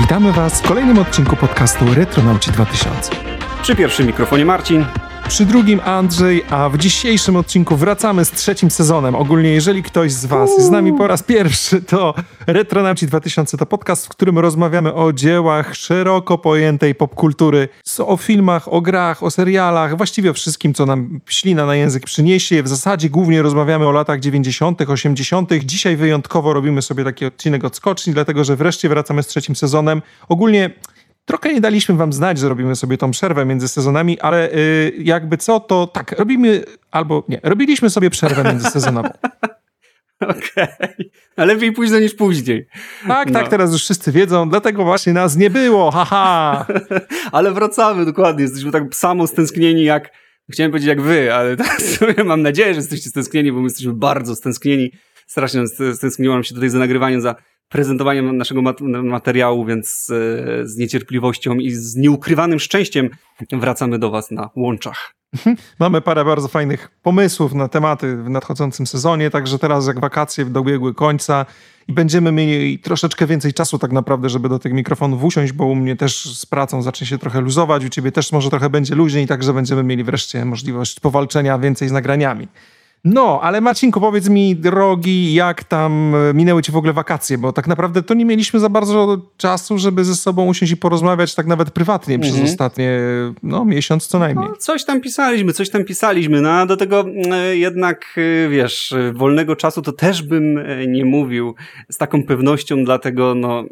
Witamy Was w kolejnym odcinku podcastu Retronauci 2000. Przy pierwszym mikrofonie Marcin. Przy drugim Andrzej, a w dzisiejszym odcinku wracamy z trzecim sezonem. Ogólnie, jeżeli ktoś z Was jest z nami po raz pierwszy, to Retronauci 2000 to podcast, w którym rozmawiamy o dziełach szeroko pojętej popkultury, o filmach, o grach, o serialach, właściwie o wszystkim, co nam ślina na język przyniesie. W zasadzie głównie rozmawiamy o latach 90., 80. Dzisiaj wyjątkowo robimy sobie taki odcinek odskoczni, dlatego że wreszcie wracamy z trzecim sezonem. Ogólnie Trochę nie daliśmy wam znać, że robimy sobie tą przerwę między sezonami, ale y, jakby co, to tak, robimy albo nie, robiliśmy sobie przerwę międzysezonową. Okej, okay. a lepiej późno niż później. Tak, no. tak, teraz już wszyscy wiedzą, dlatego właśnie nas nie było, haha. ale wracamy, dokładnie, jesteśmy tak samo stęsknieni jak, chciałem powiedzieć jak wy, ale tak sobie mam nadzieję, że jesteście stęsknieni, bo my jesteśmy bardzo stęsknieni. Strasznie stęskniłam się tutaj za nagrywaniem, za prezentowaniem naszego materiału, więc e, z niecierpliwością i z nieukrywanym szczęściem wracamy do Was na łączach. Mhm. Mamy parę bardzo fajnych pomysłów na tematy w nadchodzącym sezonie, także teraz jak wakacje dobiegły końca i będziemy mieli troszeczkę więcej czasu tak naprawdę, żeby do tych mikrofonów usiąść, bo u mnie też z pracą zacznie się trochę luzować, u ciebie też może trochę będzie luźniej, także będziemy mieli wreszcie możliwość powalczenia więcej z nagraniami. No, ale Marcinku, powiedz mi, drogi, jak tam minęły ci w ogóle wakacje, bo tak naprawdę to nie mieliśmy za bardzo czasu, żeby ze sobą usiąść i porozmawiać tak nawet prywatnie przez mhm. ostatnie, no, miesiąc co najmniej. No, coś tam pisaliśmy, coś tam pisaliśmy, no a do tego e, jednak, e, wiesz, wolnego czasu to też bym e, nie mówił z taką pewnością, dlatego, no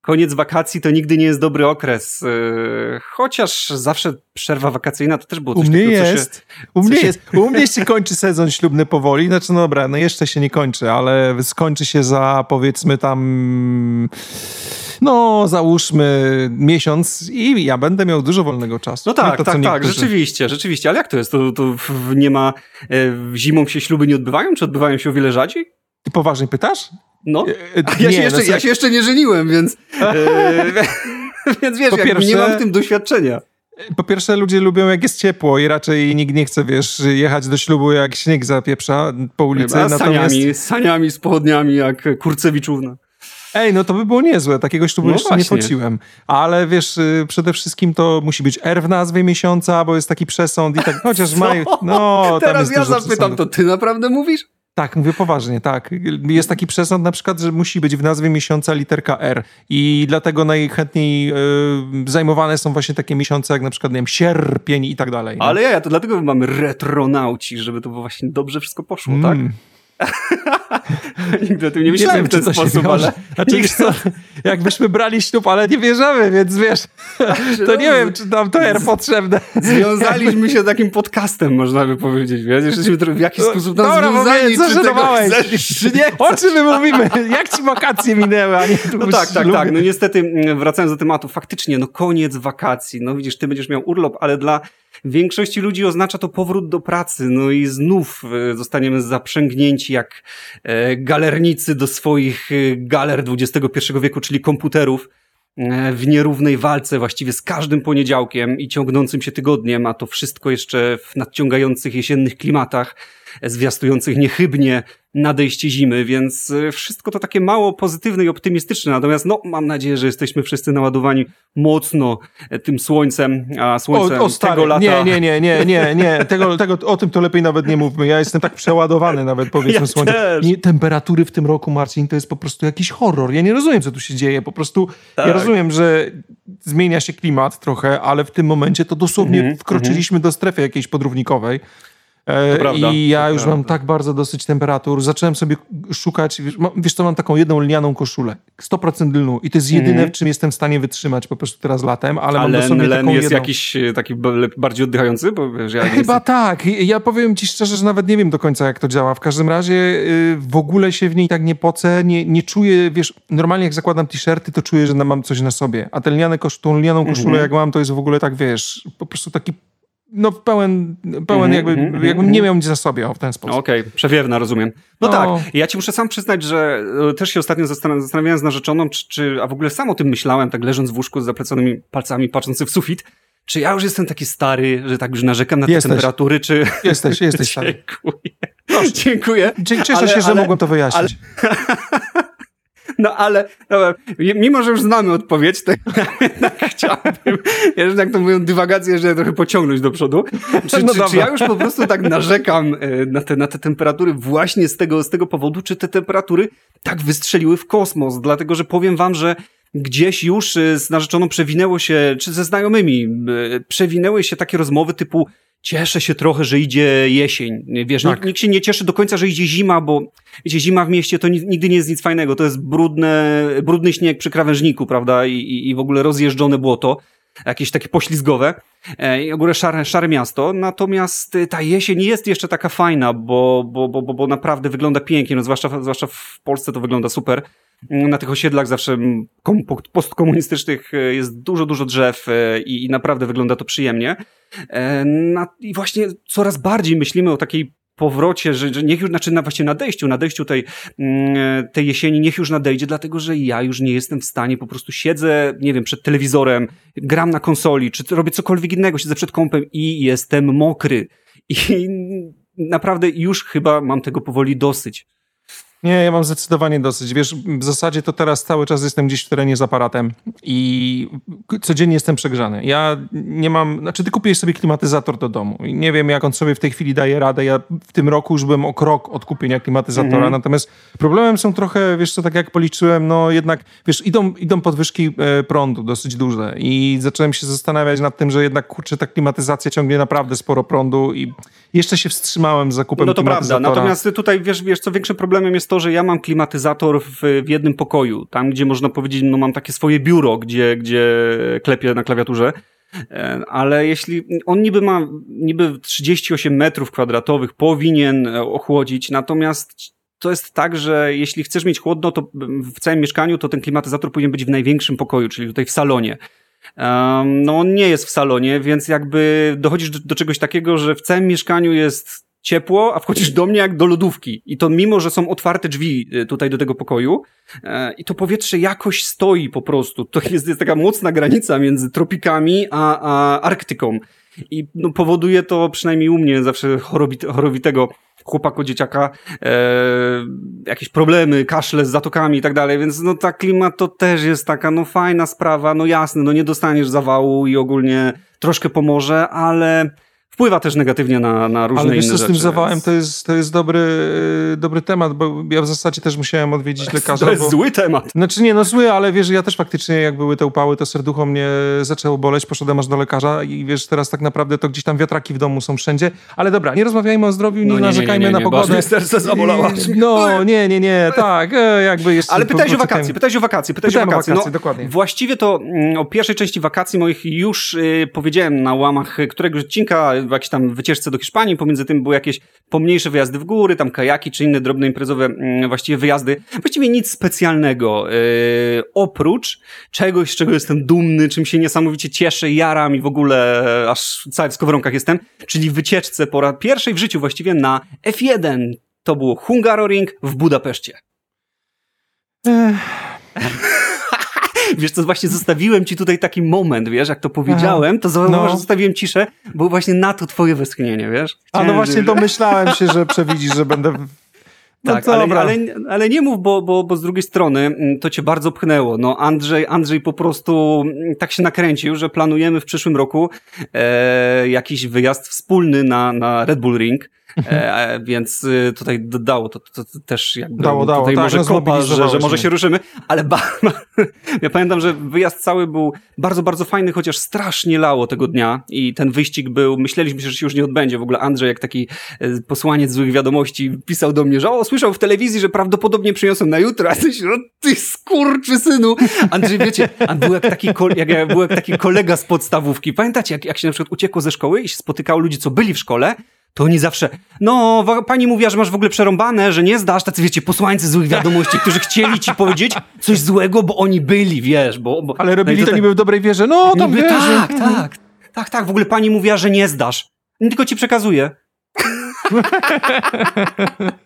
koniec wakacji to nigdy nie jest dobry okres. Yy, chociaż zawsze przerwa wakacyjna to też było coś u mnie takiego, jest. Się, u mnie się... jest. U mnie się kończy sezon ślubny powoli. Znaczy, no dobra, no jeszcze się nie kończy, ale skończy się za powiedzmy tam no załóżmy miesiąc i ja będę miał dużo wolnego czasu. No tak, to, tak, tak, rzeczywiście, rzeczywiście. Ale jak to jest? To, to nie ma, e, zimą się śluby nie odbywają, czy odbywają się o wiele rzadziej? Ty poważnie pytasz? No, e, A ja, nie, się jeszcze, no, ja się jeszcze nie żeniłem, więc, e, więc wiesz, pierwsze, nie mam w tym doświadczenia. Po pierwsze, ludzie lubią jak jest ciepło i raczej nikt nie chce, wiesz, jechać do ślubu jak śnieg zapieprza po ulicy. A natomiast... saniami, saniami z pochodniami jak Kurcewiczówna. Ej, no to by było niezłe. Takiego ślubu no jeszcze właśnie. nie pociłem. Ale wiesz, y, przede wszystkim to musi być R w nazwie miesiąca, bo jest taki przesąd i tak, chociaż maj... No, Teraz ja zapytam, przesądów. to ty naprawdę mówisz? Tak, mówię poważnie, tak. Jest taki przesąd na przykład, że musi być w nazwie miesiąca literka R i dlatego najchętniej y, zajmowane są właśnie takie miesiące jak na przykład, nie wiem, sierpień i tak dalej. Ale ja, ja to dlatego mamy retronauci, żeby to właśnie dobrze wszystko poszło, tak? mm. tak? Nigdy o tym nie myślałem nie wiem, w ten sposób, ale... Znaczy, co, jakbyśmy brali ślub, ale nie bierzemy, więc wiesz, to nie wiem, czy nam to R potrzebne. Związaliśmy się takim podcastem, można by powiedzieć, wiesz? Jesteśmy w jakiś no, sposób tam Dobra, związani, czy tego chcesz, czy nie O czym my mówimy? Jak ci wakacje minęły, a nie tu No tak, tak, tak. No niestety, mm, wracając do tematu, faktycznie, no koniec wakacji. No widzisz, ty będziesz miał urlop, ale dla większości ludzi oznacza to powrót do pracy, no i znów e, zostaniemy zaprzęgnięci jak e, galernicy do swoich e, galer XXI wieku, czyli komputerów w nierównej walce właściwie z każdym poniedziałkiem i ciągnącym się tygodniem, a to wszystko jeszcze w nadciągających jesiennych klimatach zwiastujących niechybnie nadejście zimy, więc y, wszystko to takie mało pozytywne i optymistyczne. Natomiast no, mam nadzieję, że jesteśmy wszyscy naładowani mocno e, tym słońcem, a słońcem o, o stary, tego lata... Nie, nie, nie, nie, nie, nie. Tego, tego, o tym to lepiej nawet nie mówmy. Ja jestem tak przeładowany nawet, powiedzmy, ja słońcem. Nie, temperatury w tym roku, Marcin, to jest po prostu jakiś horror. Ja nie rozumiem, co tu się dzieje. Po prostu tak. ja rozumiem, że zmienia się klimat trochę, ale w tym momencie to dosłownie mm -hmm, wkroczyliśmy mm -hmm. do strefy jakiejś podrównikowej. E, I ja już mam tak bardzo dosyć temperatur. Zacząłem sobie szukać, wiesz, wiesz co, mam taką jedną lnianą koszulę, 100% lnu i to jest jedyne, mm. w czym jestem w stanie wytrzymać po prostu teraz latem, ale A mam len, dosłownie len taką jest jedną... jakiś e, taki bardziej oddychający? Bo, wiesz, ja Chyba jestem... tak. Ja powiem ci szczerze, że nawet nie wiem do końca, jak to działa. W każdym razie y, w ogóle się w niej tak nie pocę, nie, nie czuję, wiesz, normalnie jak zakładam t-shirty, to czuję, że mam coś na sobie, a tę lnianą koszulę, -hmm. jak mam, to jest w ogóle tak, wiesz, po prostu taki no pełen, pełen mm-hmm, jakby, mm-hmm, jakbym nie miał nic za sobie o, w ten sposób. Okej, okay, przewiewna, rozumiem. No, no, tak, ja ci muszę sam przyznać, że e, też się ostatnio zastanawiałem z narzeczoną, czy, czy, a w ogóle sam o tym myślałem, tak leżąc w łóżku z zapleconymi palcami, patrząc w sufit, czy ja już jestem taki stary, że tak już narzekam na te jesteś. temperatury, czy... Jesteś, jesteś stary. Dziękuję. Proszę. Dziękuję. Cieszę ale, się, że ale, mogłem to wyjaśnić. Ale... No ale, dobra, mimo że już znamy odpowiedź, to jednak chciałbym, ja jak to mówią dywagacje, że trochę pociągnąć do przodu. Czy, no czy, czy, ja już po prostu tak narzekam e, na te, na te temperatury właśnie z tego, z tego powodu, czy te temperatury tak wystrzeliły w kosmos? Dlatego, że powiem wam, że gdzieś już e, z narzeczoną przewinęło się, czy ze znajomymi, e, przewinęły się takie rozmowy typu cieszę się trochę, że idzie jesień. Wiesz, tak. nikt, nikt, się nie cieszy do końca, że idzie zima, bo wiecie, zima w mieście to nigdy nie jest nic fajnego. To jest brudne, brudny śnieg przy krawężniku, prawda? I, i, i w ogóle rozjeżdżone błoto. Jakieś takie poślizgowe. E, I ogóle szare, szare miasto. Natomiast y, ta jesień jest jeszcze taka fajna, bo, bo, bo, bo, bo naprawdę wygląda pięknie. No zwłaszcza, zwłaszcza w Polsce to wygląda super na tych osiedlach zawsze postkomunistycznych e, jest dużo, dużo drzew e, i, naprawdę wygląda to przyjemnie. E, I właśnie coraz bardziej myślimy o takiej powrocie, że, że niech już, znaczy na właśnie nadejściu, nadejściu tej, mm, tej jesieni, niech już nadejdzie, dlatego że ja już nie jestem w stanie, po prostu siedzę, nie wiem, przed telewizorem, gram na konsoli, czy robię cokolwiek innego, siedzę przed kąpem i jestem mokry. I naprawdę już chyba mam tego powoli dosyć. Nie, ja mam zdecydowanie dosyć. Wiesz, w zasadzie to teraz cały czas jestem gdzieś w terenie z aparatem i codziennie jestem przegrzany. Ja nie mam, znaczy ty kupiłeś sobie klimatyzator do domu i nie wiem jak on sobie w tej chwili daje radę. Ja w tym roku już byłem o krok od kupienia klimatyzatora, mhm. natomiast problemem są trochę, wiesz co, tak jak policzyłem, no jednak, wiesz, idą, idą podwyżki e, prądu dosyć duże i zacząłem się zastanawiać nad tym, że jednak, kurczę, ta klimatyzacja ciągnie naprawdę sporo prądu i jeszcze się wstrzymałem z zakupem No to prawda, natomiast tutaj, wiesz, wiesz co, większym problemem jest to, że ja mam klimatyzator w, w jednym pokoju, tam gdzie można powiedzieć, no mam takie swoje biuro, gdzie, gdzie klepię na klawiaturze, e, ale jeśli on niby ma niby 38 metrów kwadratowych, powinien e, ochłodzić, natomiast to jest tak, że jeśli chcesz mieć chłodno, to w całym mieszkaniu, to ten klimatyzator powinien być w największym pokoju, czyli tutaj w salonie. Um, no on nie jest w salonie, więc jakby dochodzisz do, do czegoś takiego, że w całym mieszkaniu jest ciepło, a wchodzisz do mnie jak do lodówki. I to mimo, że są otwarte drzwi y, tutaj do tego pokoju e, i to powietrze jakoś stoi po prostu. To jest, jest taka mocna granica między tropikami a, a Arktyką. I no, powoduje to przynajmniej u mnie zawsze chorobit, chorowitego chłopaku, dzieciaka, e, jakieś problemy, kaszle z zatokami i tak dalej, więc no ta klimat to też jest taka no fajna sprawa, no jasne, no nie dostaniesz zawału i ogólnie troszkę pomoże, ale wpływa też negatywnie na, na różne Ale wiesz, inne rzeczy. z tym zawałem więc... to jest, to jest dobry, dobry temat, bo ja w zasadzie też musiałem odwiedzić lekarza. To jest bo... zły temat. Znaczy nie, no zły, ale wiesz, ja też faktycznie jak były te upały, to serducho mnie zaczęło boleć, poszedłem aż do lekarza i wiesz, teraz tak naprawdę to gdzieś tam wiatraki w domu są wszędzie, ale dobra, nie rozmawiajmy o zdrowiu, no, nie, narzekajmy nie, nie, nie, na pogodę. serce zabolała. No, nie, nie, nie, tak, e, jakby jeszcze... Ale pytałeś o wakacje, pytałeś o wakacje, pytałeś o wakacje. no, dokładnie. Właściwie to mm, o pierwszej części wakacji moich już y, powiedziałem na łamach któregoś odcinka, w jakiejś tam wycieczce do Hiszpanii, pomiędzy tym były jakieś pomniejsze wyjazdy w góry, tam kajaki czy inne drobne imprezowe mm, właściwie wyjazdy. Właściwie nic specjalnego, yy, oprócz czegoś, z czego jestem dumny, czym się niesamowicie cieszę, jaram i w ogóle e, aż cały w skowronkach jestem, czyli wycieczce po raz pierwszej w życiu właściwie na F1. To było Hungaroring w Budapeszcie. Ech. wiesz co, właśnie zostawiłem ci tutaj taki moment, wiesz, jak to powiedziałem, to zauważyłem, no. zostawiłem ciszę, bo właśnie na to twoje westchnienie, wiesz. Chciałem, A no właśnie domyślałem się, że przewidzisz, że będę no tak, ale, ale, ale, nie mów, bo, bo, bo z drugiej strony mm, to cię bardzo pchnęło. No Andrzej, Andrzej po prostu mm, tak się nakręcił, że planujemy w przyszłym roku e, jakiś wyjazd wspólny na, na Red Bull Ring. E, więc y, tutaj dało to, to, to, też jakby dało, dało, tutaj tak, może no kopa, że, że może się ruszymy, ale ba, ja pamiętam, że wyjazd cały był bardzo, bardzo fajny, chociaż strasznie lało tego dnia i ten wyścig był, myśleliśmy, że się już nie odbędzie. W ogóle Andrzej, jak taki e, posłaniec złych wiadomości, pisał do mnie, że o, słyszał w telewizji, że prawdopodobnie przyniosą na jutro, a ty no ty skurczy synu. Andrzej, wiecie, a był jak taki, jak, jak, był jak taki kolega z podstawówki. Pamiętacie, jak, jak się na przykład uciekło ze szkoły i się spotykało ludzi, co byli w szkole, to oni zawsze, no, pani mówiła, że masz w ogóle przerąbane, że nie zdasz, tacy wiecie, posłańcy złych wiadomości, którzy chcieli ci powiedzieć coś złego, bo oni byli, wiesz, bo... bo Ale robili no to, tak, niby w dobrej wierze, no, tam niby, wiesz. Tak, tak, tak, tak, w ogóle pani mówiła, że nie zdasz. Tylko ci przekazuję.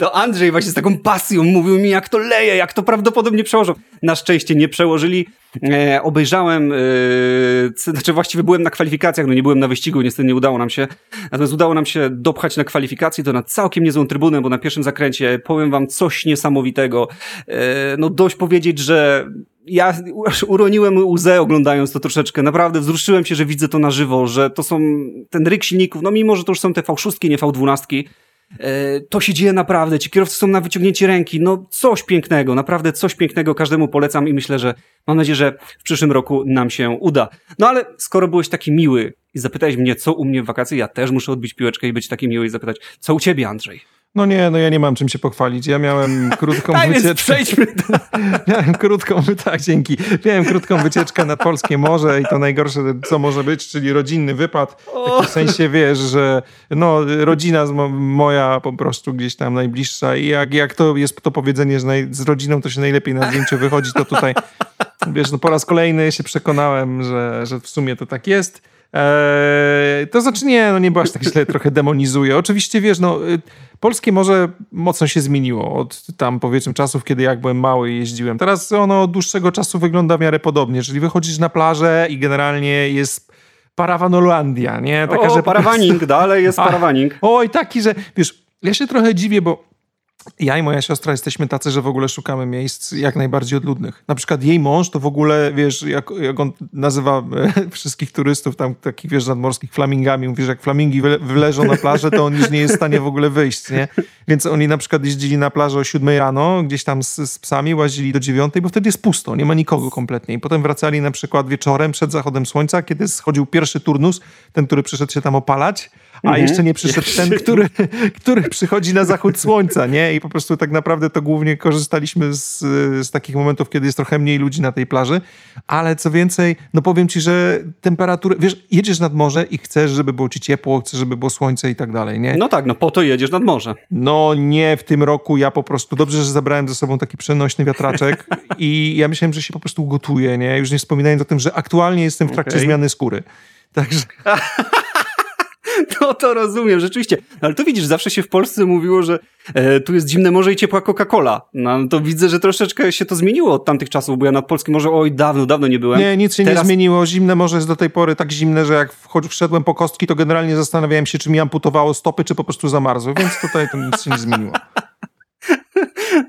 To Andrzej właśnie z taką pasją mówił mi, jak to leje, jak to prawdopodobnie przełożą. Na szczęście nie przełożyli. E, obejrzałem, e, znaczy właściwie byłem na kwalifikacjach, no nie byłem na wyścigu, niestety nie udało nam się. Natomiast udało nam się dopchać na kwalifikacji, to na całkiem niezłą trybunę, bo na pierwszym zakręcie powiem wam coś niesamowitego. E, no dość powiedzieć, że ja uroniłem łzę oglądając to troszeczkę. Naprawdę wzruszyłem się, że widzę to na żywo, że to są ten ryk silników, no mimo, że to już są te V6, nie V12, e, to się dzieje naprawdę. Ci kierowcy są na wyciągnięcie ręki. No coś pięknego, naprawdę coś pięknego każdemu polecam i myślę, że mam nadzieję, że w przyszłym roku nam się uda. No ale skoro byłeś taki miły i zapytałeś mnie, co u mnie w wakacje, ja też muszę odbić piłeczkę i być taki miły i zapytać, co u ciebie, Andrzej? No nie, no ja nie mam czym się pochwalić. Ja miałem krótką tak, wycieczkę. Przejdźmy. miałem krótką, tak, dzięki. Miałem krótką wycieczkę nad Polskie Morze i to najgorsze, co może być, czyli rodzinny wypad. W sensie wiesz, że no, rodzina moja po prostu gdzieś tam najbliższa i jak, jak to jest to powiedzenie, że naj, z rodziną to się najlepiej na zdjęciu wychodzi, to tutaj wiesz, no po raz kolejny się przekonałem, że, że w sumie to tak jest. Eee, to znaczy nie, no nie było aż tak źle, trochę demonizuje. Oczywiście wiesz, no y, polskie morze mocno się zmieniło od tam powiedzmy czasów, kiedy jak byłem mały i jeździłem. Teraz ono od dłuższego czasu wygląda w miarę podobnie, czyli wychodzisz na plażę i generalnie jest parawanololandia, nie? Taka, o, że parawaning, dalej jest parawaning. Oj, taki, że wiesz, ja się trochę dziwię, bo ja i moja siostra jesteśmy tacy, że w ogóle szukamy miejsc jak najbardziej odludnych. Na przykład jej mąż to w ogóle, wiesz, jak, jak on nazywa e, wszystkich turystów tam takich, wiesz, nadmorskich flamingami, mówisz, jak flamingi wyleżą na plażę, to on już nie jest w stanie w ogóle wyjść, nie? Więc oni na przykład jeździli na plażę o 7 rano, gdzieś tam z, z psami, łazili do 9, bo wtedy jest pusto, nie ma nikogo kompletnie. I potem wracali na przykład wieczorem przed zachodem słońca, kiedy schodził pierwszy turnus, ten, który przyszedł się tam opalać, a mhm. jeszcze nie przyszedł ten, który, który przychodzi na zachód słońca, nie? I po prostu tak naprawdę to głównie korzystaliśmy z, z takich momentów, kiedy jest trochę mniej ludzi na tej plaży, ale co więcej, no powiem ci, że temperaturę, wiesz, jedziesz nad morze i chcesz, żeby było ci ciepło, chcesz, żeby było słońce i tak dalej, nie? No tak, no po to jedziesz nad morze. No nie, w tym roku ja po prostu, dobrze, że zabrałem ze sobą taki przenośny wiatraczek i ja myślałem, że się po prostu ugotuję, nie? Już nie wspominając o tym, że aktualnie jestem w trakcie okay. zmiany skóry. Także... No to rozumiem, rzeczywiście. Ale to widzisz, zawsze się w Polsce mówiło, że e, tu jest zimne morze i ciepła Coca-Cola. No to widzę, że troszeczkę się to zmieniło od tamtych czasów, bo ja nad polskim morze, oj, dawno, dawno nie byłem. Nie, nic się Teraz... nie zmieniło. Zimne morze jest do tej pory tak zimne, że jak wszedłem po kostki, to generalnie zastanawiałem się, czy mi amputowało stopy, czy po prostu zamarzło, więc tutaj to nic się nie zmieniło.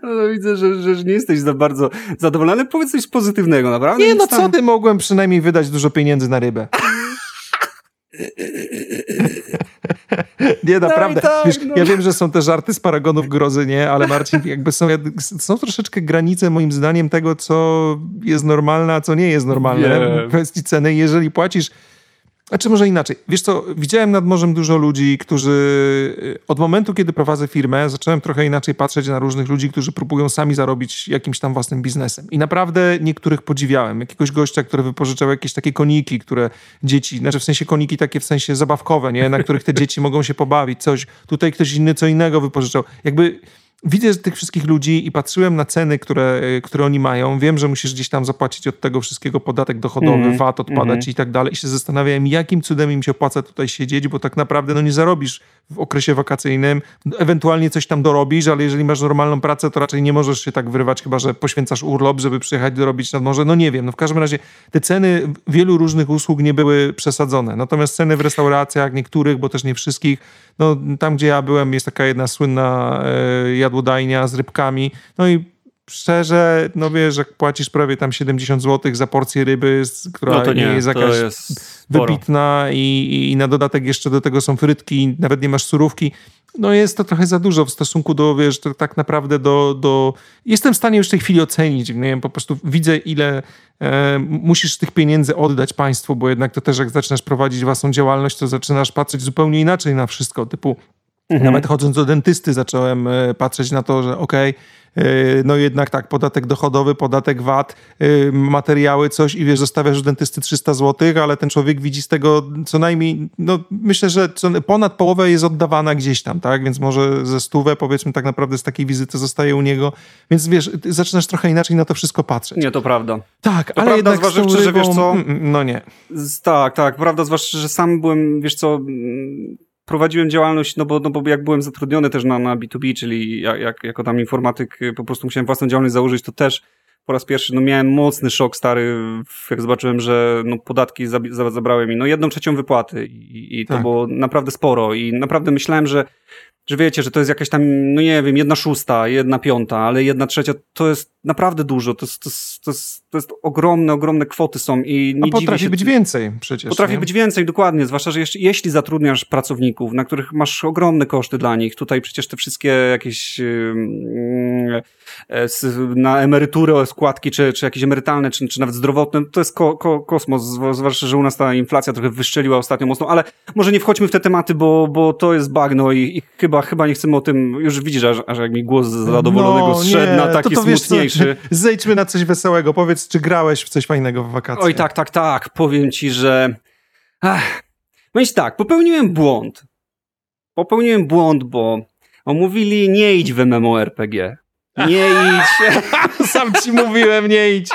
No, widzę, że, że nie jesteś za bardzo zadowolony. Powiedz coś pozytywnego, naprawdę. Nie, no tam... co ty, mogłem przynajmniej wydać dużo pieniędzy na rybę. Nie, naprawdę. No tak, Wiesz, no. Ja wiem, że są te żarty z paragonów grozy, nie? Ale Marcin, jakby są, są troszeczkę granice moim zdaniem tego, co jest normalne, a co nie jest normalne w kwestii ceny. Jeżeli płacisz znaczy może inaczej. Wiesz co, widziałem nad morzem dużo ludzi, którzy y, od momentu, kiedy prowadzę firmę, zacząłem trochę inaczej patrzeć na różnych ludzi, którzy próbują sami zarobić jakimś tam własnym biznesem. I naprawdę niektórych podziwiałem. Jakiegoś gościa, który wypożyczał jakieś takie koniki, które dzieci, znaczy w sensie koniki takie w sensie zabawkowe, nie? Na których te dzieci mogą się pobawić, coś. Tutaj ktoś inny co innego wypożyczał. Jakby widzę tych wszystkich ludzi i patrzyłem na ceny, które, e, które oni mają. Wiem, że musisz gdzieś tam zapłacić od tego wszystkiego podatek dochodowy, mm, VAT odpadać mm. i tak dalej. I się zastanawiałem, jakim cudem im się opłaca tutaj siedzieć, bo tak naprawdę no nie zarobisz w okresie wakacyjnym. Ewentualnie coś tam dorobisz, ale jeżeli masz normalną pracę, to raczej nie możesz się tak wyrywać, chyba że poświęcasz urlop, żeby przyjechać dorobić nad morze. No nie wiem. No w każdym razie te ceny wielu różnych usług nie były przesadzone. Natomiast ceny w restauracjach, niektórych, bo też nie wszystkich, no tam gdzie ja byłem, jest taka jedna słynna e, jadłodajnia z rybkami. No i szczerze, no wiesz, jak płacisz prawie tam 70 zł za porcję ryby, która no nie, nie jest jakaś jest wybitna i, i na dodatek jeszcze do tego są frytki, nawet nie masz surówki, no jest to trochę za dużo w stosunku do, wiesz, to tak naprawdę do, do... Jestem w stanie już w tej chwili ocenić, nie wiem, po prostu widzę ile e, musisz tych pieniędzy oddać państwu, bo jednak to też jak zaczynasz prowadzić własną działalność, to zaczynasz patrzeć zupełnie inaczej na wszystko, typu Mhm. Nawet chodząc do dentysty zacząłem e, patrzeć na to, że okej, okay, e, no jednak tak, podatek dochodowy, podatek VAT, e, materiały, coś i wiesz, zostawiasz u dentysty 300 zł, ale ten człowiek widzi z tego co najmniej, no myślę, że ponad połowę jest oddawana gdzieś tam, tak, więc może ze stówę powiedzmy tak naprawdę z takiej wizyty zostaje u niego, więc wiesz, zaczynasz trochę inaczej na to wszystko patrzeć. Nie, to prawda. Tak, to ale prawda, zważywszy, rybą, że wiesz co... Mm, mm, no nie. Tak, tak, prawda, zwłaszcza, że sam byłem, wiesz co prowadziłem działalność, no bo, no bo jak byłem zatrudniony też na, na B2B, czyli jak, jako tam informatyk y, po prostu musiałem własną działalność założyć, to też po raz pierwszy no miałem mocny szok stary, jak zobaczyłem, że no podatki zabrały mi no jedną trzecią wypłaty i, i to tak. było naprawdę sporo i naprawdę myślałem, że że wiecie, że to jest jakaś tam, no nie wiem, jedna szósta, jedna piąta, ale jedna trzecia to jest naprawdę dużo. To jest, to jest, to jest, to jest ogromne, ogromne kwoty są i nie A potrafi się, być więcej przecież. Potrafi nie? być więcej, dokładnie. Zwłaszcza, że jeśli, jeśli zatrudniasz pracowników, na których masz ogromne koszty dla nich, tutaj przecież te wszystkie jakieś yy, na emeryturę, składki, czy, czy jakieś emerytalne, czy, czy nawet zdrowotne, to jest ko, ko, kosmos. Zwłaszcza, że u nas ta inflacja trochę wyszczeliła ostatnio mocno, ale może nie wchodźmy w te tematy, bo, bo to jest bagno i, i chyba, chyba nie chcemy o tym, już widzisz, aż, aż jak mi głos zadowolonego no, zszedł nie, na taki to to smutniejszy. Co, zejdźmy na coś wesołego. Powiedz, czy grałeś w coś fajnego w wakacje? Oj, tak, tak, tak. Powiem ci, że... Ach, Więc tak, popełniłem błąd. Popełniłem błąd, bo omówili nie idź w MMORPG. Nie idź. Sam ci mówiłem, nie idź.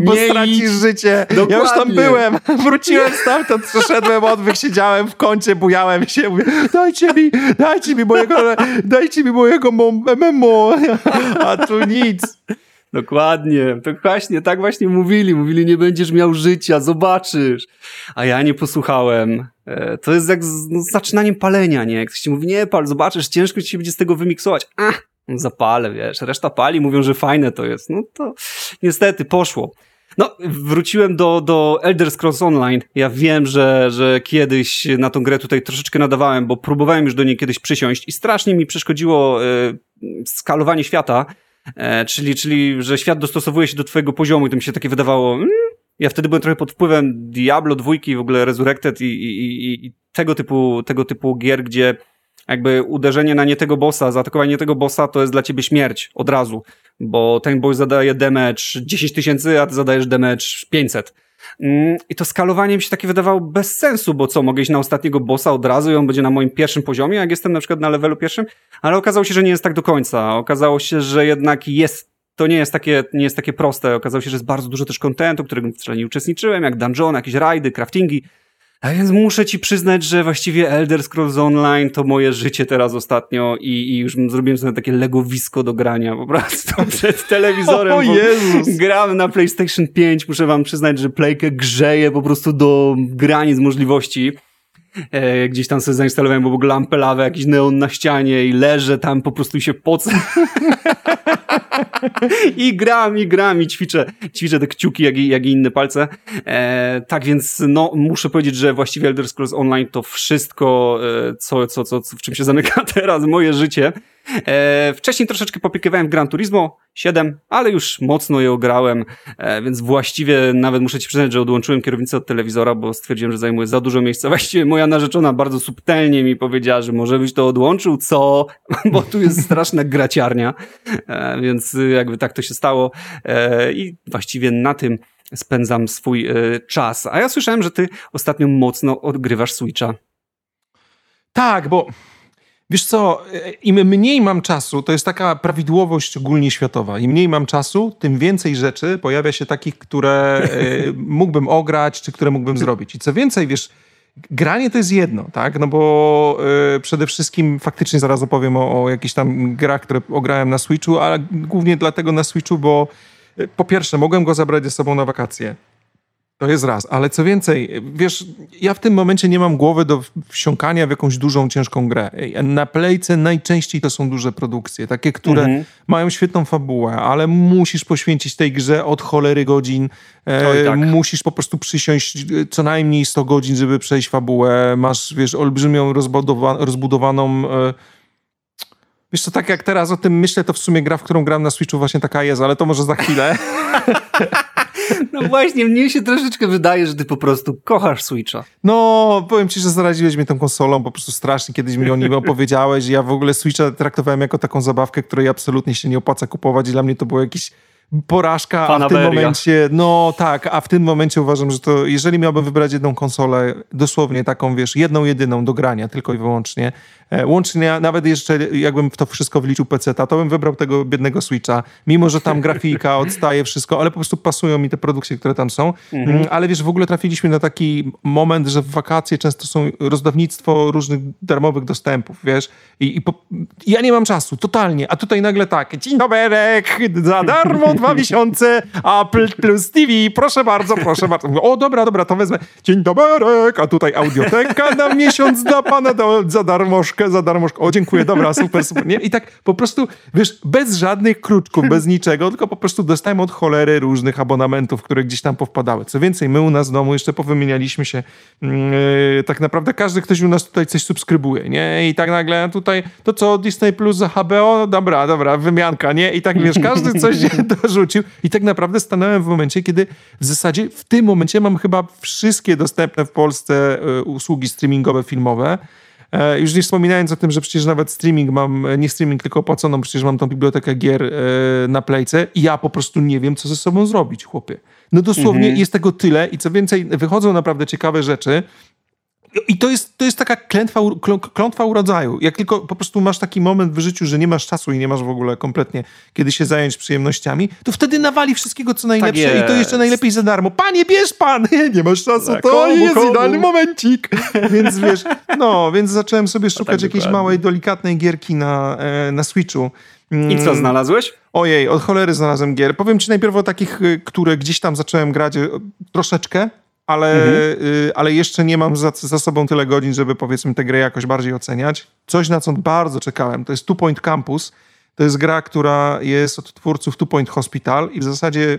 Bo nie stracisz idź. życie. Dokładnie. Ja już tam byłem. Wróciłem stamtąd, przeszedłem odwyk, siedziałem w kącie, bujałem się. Mówię, dajcie mi, dajcie mi mojego, dajcie mi mojego MMO. A tu nic. Dokładnie, to właśnie, tak właśnie mówili. Mówili, nie będziesz miał życia, zobaczysz. A ja nie posłuchałem. E, to jest jak z no, zaczynaniem palenia, nie? Jak ktoś ci mówi, nie pal, zobaczysz, ciężko ci się będzie z tego wymiksować. Ach, zapalę, wiesz, reszta pali, mówią, że fajne to jest. No to niestety poszło. No, wróciłem do, do Elder Scrolls Online. Ja wiem, że, że kiedyś na tą grę tutaj troszeczkę nadawałem, bo próbowałem już do niej kiedyś przysiąść i strasznie mi przeszkodziło y, skalowanie świata, e, czyli, czyli, że świat dostosowuje się do twojego poziomu i to mi się takie wydawało, mm, ja wtedy byłem trochę pod wpływem Diablo dwójki, w ogóle Resurrected i, i, i, i tego typu, tego typu gier, gdzie jakby uderzenie na nie tego bossa, zaatakowanie tego bossa to jest dla ciebie śmierć od razu, bo ten boss zadaje damage 10 tysięcy, a ty zadajesz damage 500. Mm, I to skalowanie mi się takie wydawało bez sensu, bo co, mogę iść na ostatniego bossa od razu i on będzie na moim pierwszym poziomie, jak jestem na przykład na levelu pierwszym, ale okazało się, że nie jest tak do końca. Okazało się, że jednak jest to nie jest takie, nie jest takie proste. Okazało się, że jest bardzo dużo też kontentu, którego wcale nie uczestniczyłem, jak dungeon, jakieś rajdy, craftingi, a więc muszę ci przyznać, że właściwie Elder Scrolls Online to moje życie teraz ostatnio i, i już zrobiłem sobie takie legowisko do grania po prostu przed telewizorem. O Jezus! Gram na PlayStation 5, muszę wam przyznać, że playkę grzeje po prostu do granic możliwości. E, gdzieś tam sobie zainstalowałem obok lampę lawę, jakiś neon na ścianie i leżę tam po prostu się pocę. I gram, i gram, i ćwiczę, ćwiczę te kciuki, jak i, jak i inne palce. E, tak więc, no, muszę powiedzieć, że właściwie Elder Scrolls Online to wszystko, e, co, co, co, w czym się zamyka teraz moje życie. E, wcześniej troszeczkę popiekowałem Gran Turismo 7, ale już mocno je ograłem, e, więc właściwie nawet muszę ci przyznać, że odłączyłem kierownicę od telewizora, bo stwierdziłem, że zajmuje za dużo miejsca. Właściwie moja narzeczona bardzo subtelnie mi powiedziała, że może byś to odłączył, co? Bo tu jest straszna graciarnia, e, więc jakby tak to się stało e, i właściwie na tym spędzam swój e, czas. A ja słyszałem, że ty ostatnio mocno odgrywasz Switcha. Tak, bo Wiesz co, im mniej mam czasu, to jest taka prawidłowość ogólnie światowa. Im mniej mam czasu, tym więcej rzeczy pojawia się takich, które e, mógłbym ograć, czy które mógłbym zrobić. I co więcej, wiesz, granie to jest jedno, tak? No bo y, przede wszystkim faktycznie zaraz opowiem o, o jakichś tam grach, które ograłem na Switchu, ale głównie dlatego na Switchu, bo y, po pierwsze mogłem go zabrać ze sobą na wakacje. To jest raz, ale co więcej, wiesz, ja w tym momencie nie mam głowy do wsiąkania w jakąś dużą, ciężką grę. Na Playce najczęściej to są duże produkcje, takie, które mhm. mają świetną fabułę, ale musisz poświęcić tej grze od cholery godzin, e, tak. musisz po prostu przysiąść e, co najmniej 100 godzin, żeby przejść fabułę, masz, wiesz, olbrzymią rozbudowa rozbudowaną... E, Wiesz co, tak jak teraz o tym myślę, to w sumie gra, w którą gram na Switchu właśnie taka jest, ale to może za chwilę. No właśnie, mnie się troszeczkę wydaje, że ty po prostu kochasz Switcha. No, powiem ci, że zaraziłeś mnie tą konsolą, po prostu strasznie kiedyś mi o nim opowiedziałeś. Ja w ogóle Switcha traktowałem jako taką zabawkę, której absolutnie się nie opłaca kupować i dla mnie to było jakieś porażka, a w tym momencie, no tak, a w tym momencie uważam, że to, jeżeli miałbym wybrać jedną konsolę, dosłownie taką, wiesz, jedną jedyną do grania, tylko i wyłącznie, łącznie nawet jeszcze jakbym w to wszystko wliczył PC, to bym wybrał tego biednego Switcha, mimo że tam grafika odstaje wszystko, ale po prostu pasują mi te produkcje, które tam są, mhm. Mm, ale wiesz, w ogóle trafiliśmy na taki moment, że w wakacje często są rozdawnictwo różnych darmowych dostępów, wiesz, i, i po, ja nie mam czasu, totalnie, a tutaj nagle tak, dzień dobry, za darmo dwa miesiące Apple plus TV, proszę bardzo, proszę bardzo. o, dobra, dobra, to wezmę. Dzień dobry, a tutaj audioteka na miesiąc dla pana do, za darmożkę, za darmożkę. O, dziękuję, dobra, super, super. Nie? I tak po prostu, wiesz, bez żadnych kruczków, bez niczego, tylko po prostu dostałem od cholery różnych abonamentów, które gdzieś tam powpadały. Co więcej, my u nas w domu jeszcze powymienialiśmy się, yy, tak naprawdę każdy ktoś u nas tutaj coś subskrybuje, nie? I tak nagle tutaj, to co, Disney Plus za HBO? Dobra, dobra, wymianka, nie? I tak, wiesz, każdy coś dorzucił i tak naprawdę stanąłem w momencie, kiedy w zasadzie w tym momencie mam chyba wszystkie dostępne w Polsce e, usługi streamingowe, filmowe. E, już nie wspominając o tym, że przecież nawet streaming mam, nie streaming, tylko opłaconą, przecież mam tą bibliotekę gier e, na playce i ja po prostu nie wiem, co ze sobą zrobić, chłopie. No dosłownie mhm. jest tego tyle i co więcej, wychodzą naprawdę ciekawe rzeczy. I to jest, to jest taka klętwa, klątwa urodzaju. Jak tylko po prostu masz taki moment w życiu, że nie masz czasu i nie masz w ogóle kompletnie kiedy się zająć przyjemnościami, to wtedy nawali wszystkiego, co najlepsze tak i to jeszcze najlepiej za darmo. Panie, bierz pan! Nie masz czasu, tak, to komu, jest komu? idealny momencik. więc wiesz, no, więc zacząłem sobie no szukać tak jakiejś dokładnie. małej, delikatnej gierki na, e, na Switchu. I co, mm. znalazłeś? Ojej, od cholery znalazłem gier. Powiem ci najpierw o takich, y, które gdzieś tam zacząłem grać y, troszeczkę, ale, mhm. y, ale jeszcze nie mam za, za, sobą tyle godzin, żeby powiedzmy tę grę jakoś bardziej oceniać. Coś, na co bardzo czekałem, to jest Two Point Campus. To jest gra, która jest od twórców Two Point Hospital i w zasadzie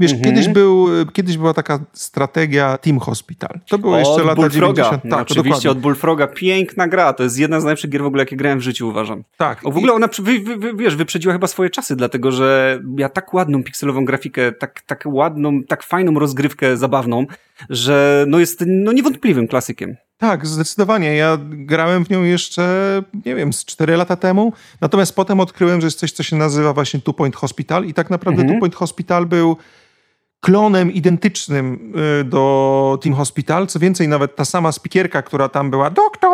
Wiesz, mhm. kiedyś, był, kiedyś była taka strategia Team Hospital. To było jeszcze od lata Bullfroga. 90. Tak, oczywiście dokładnie. od Bullfroga. Piękna gra. To jest jedna z najlepszych gier w ogóle, jakie grałem w życiu, uważam. Tak. O, w ogóle ona, wy, wy, wy, wiesz, wyprzedziła chyba swoje czasy, dlatego że ja tak ładną pikselową grafikę, tak, tak ładną, tak fajną rozgrywkę zabawną, że no jest no niewątpliwym klasykiem. Tak, zdecydowanie. Ja grałem w nią jeszcze, nie wiem, z 4 lata temu. Natomiast potem odkryłem, że jest coś, co się nazywa właśnie Two Point Hospital i tak naprawdę mhm. Two Point Hospital był klonem identycznym y, do Team Hospital. Co więcej, nawet ta sama spikierka, która tam była doktor,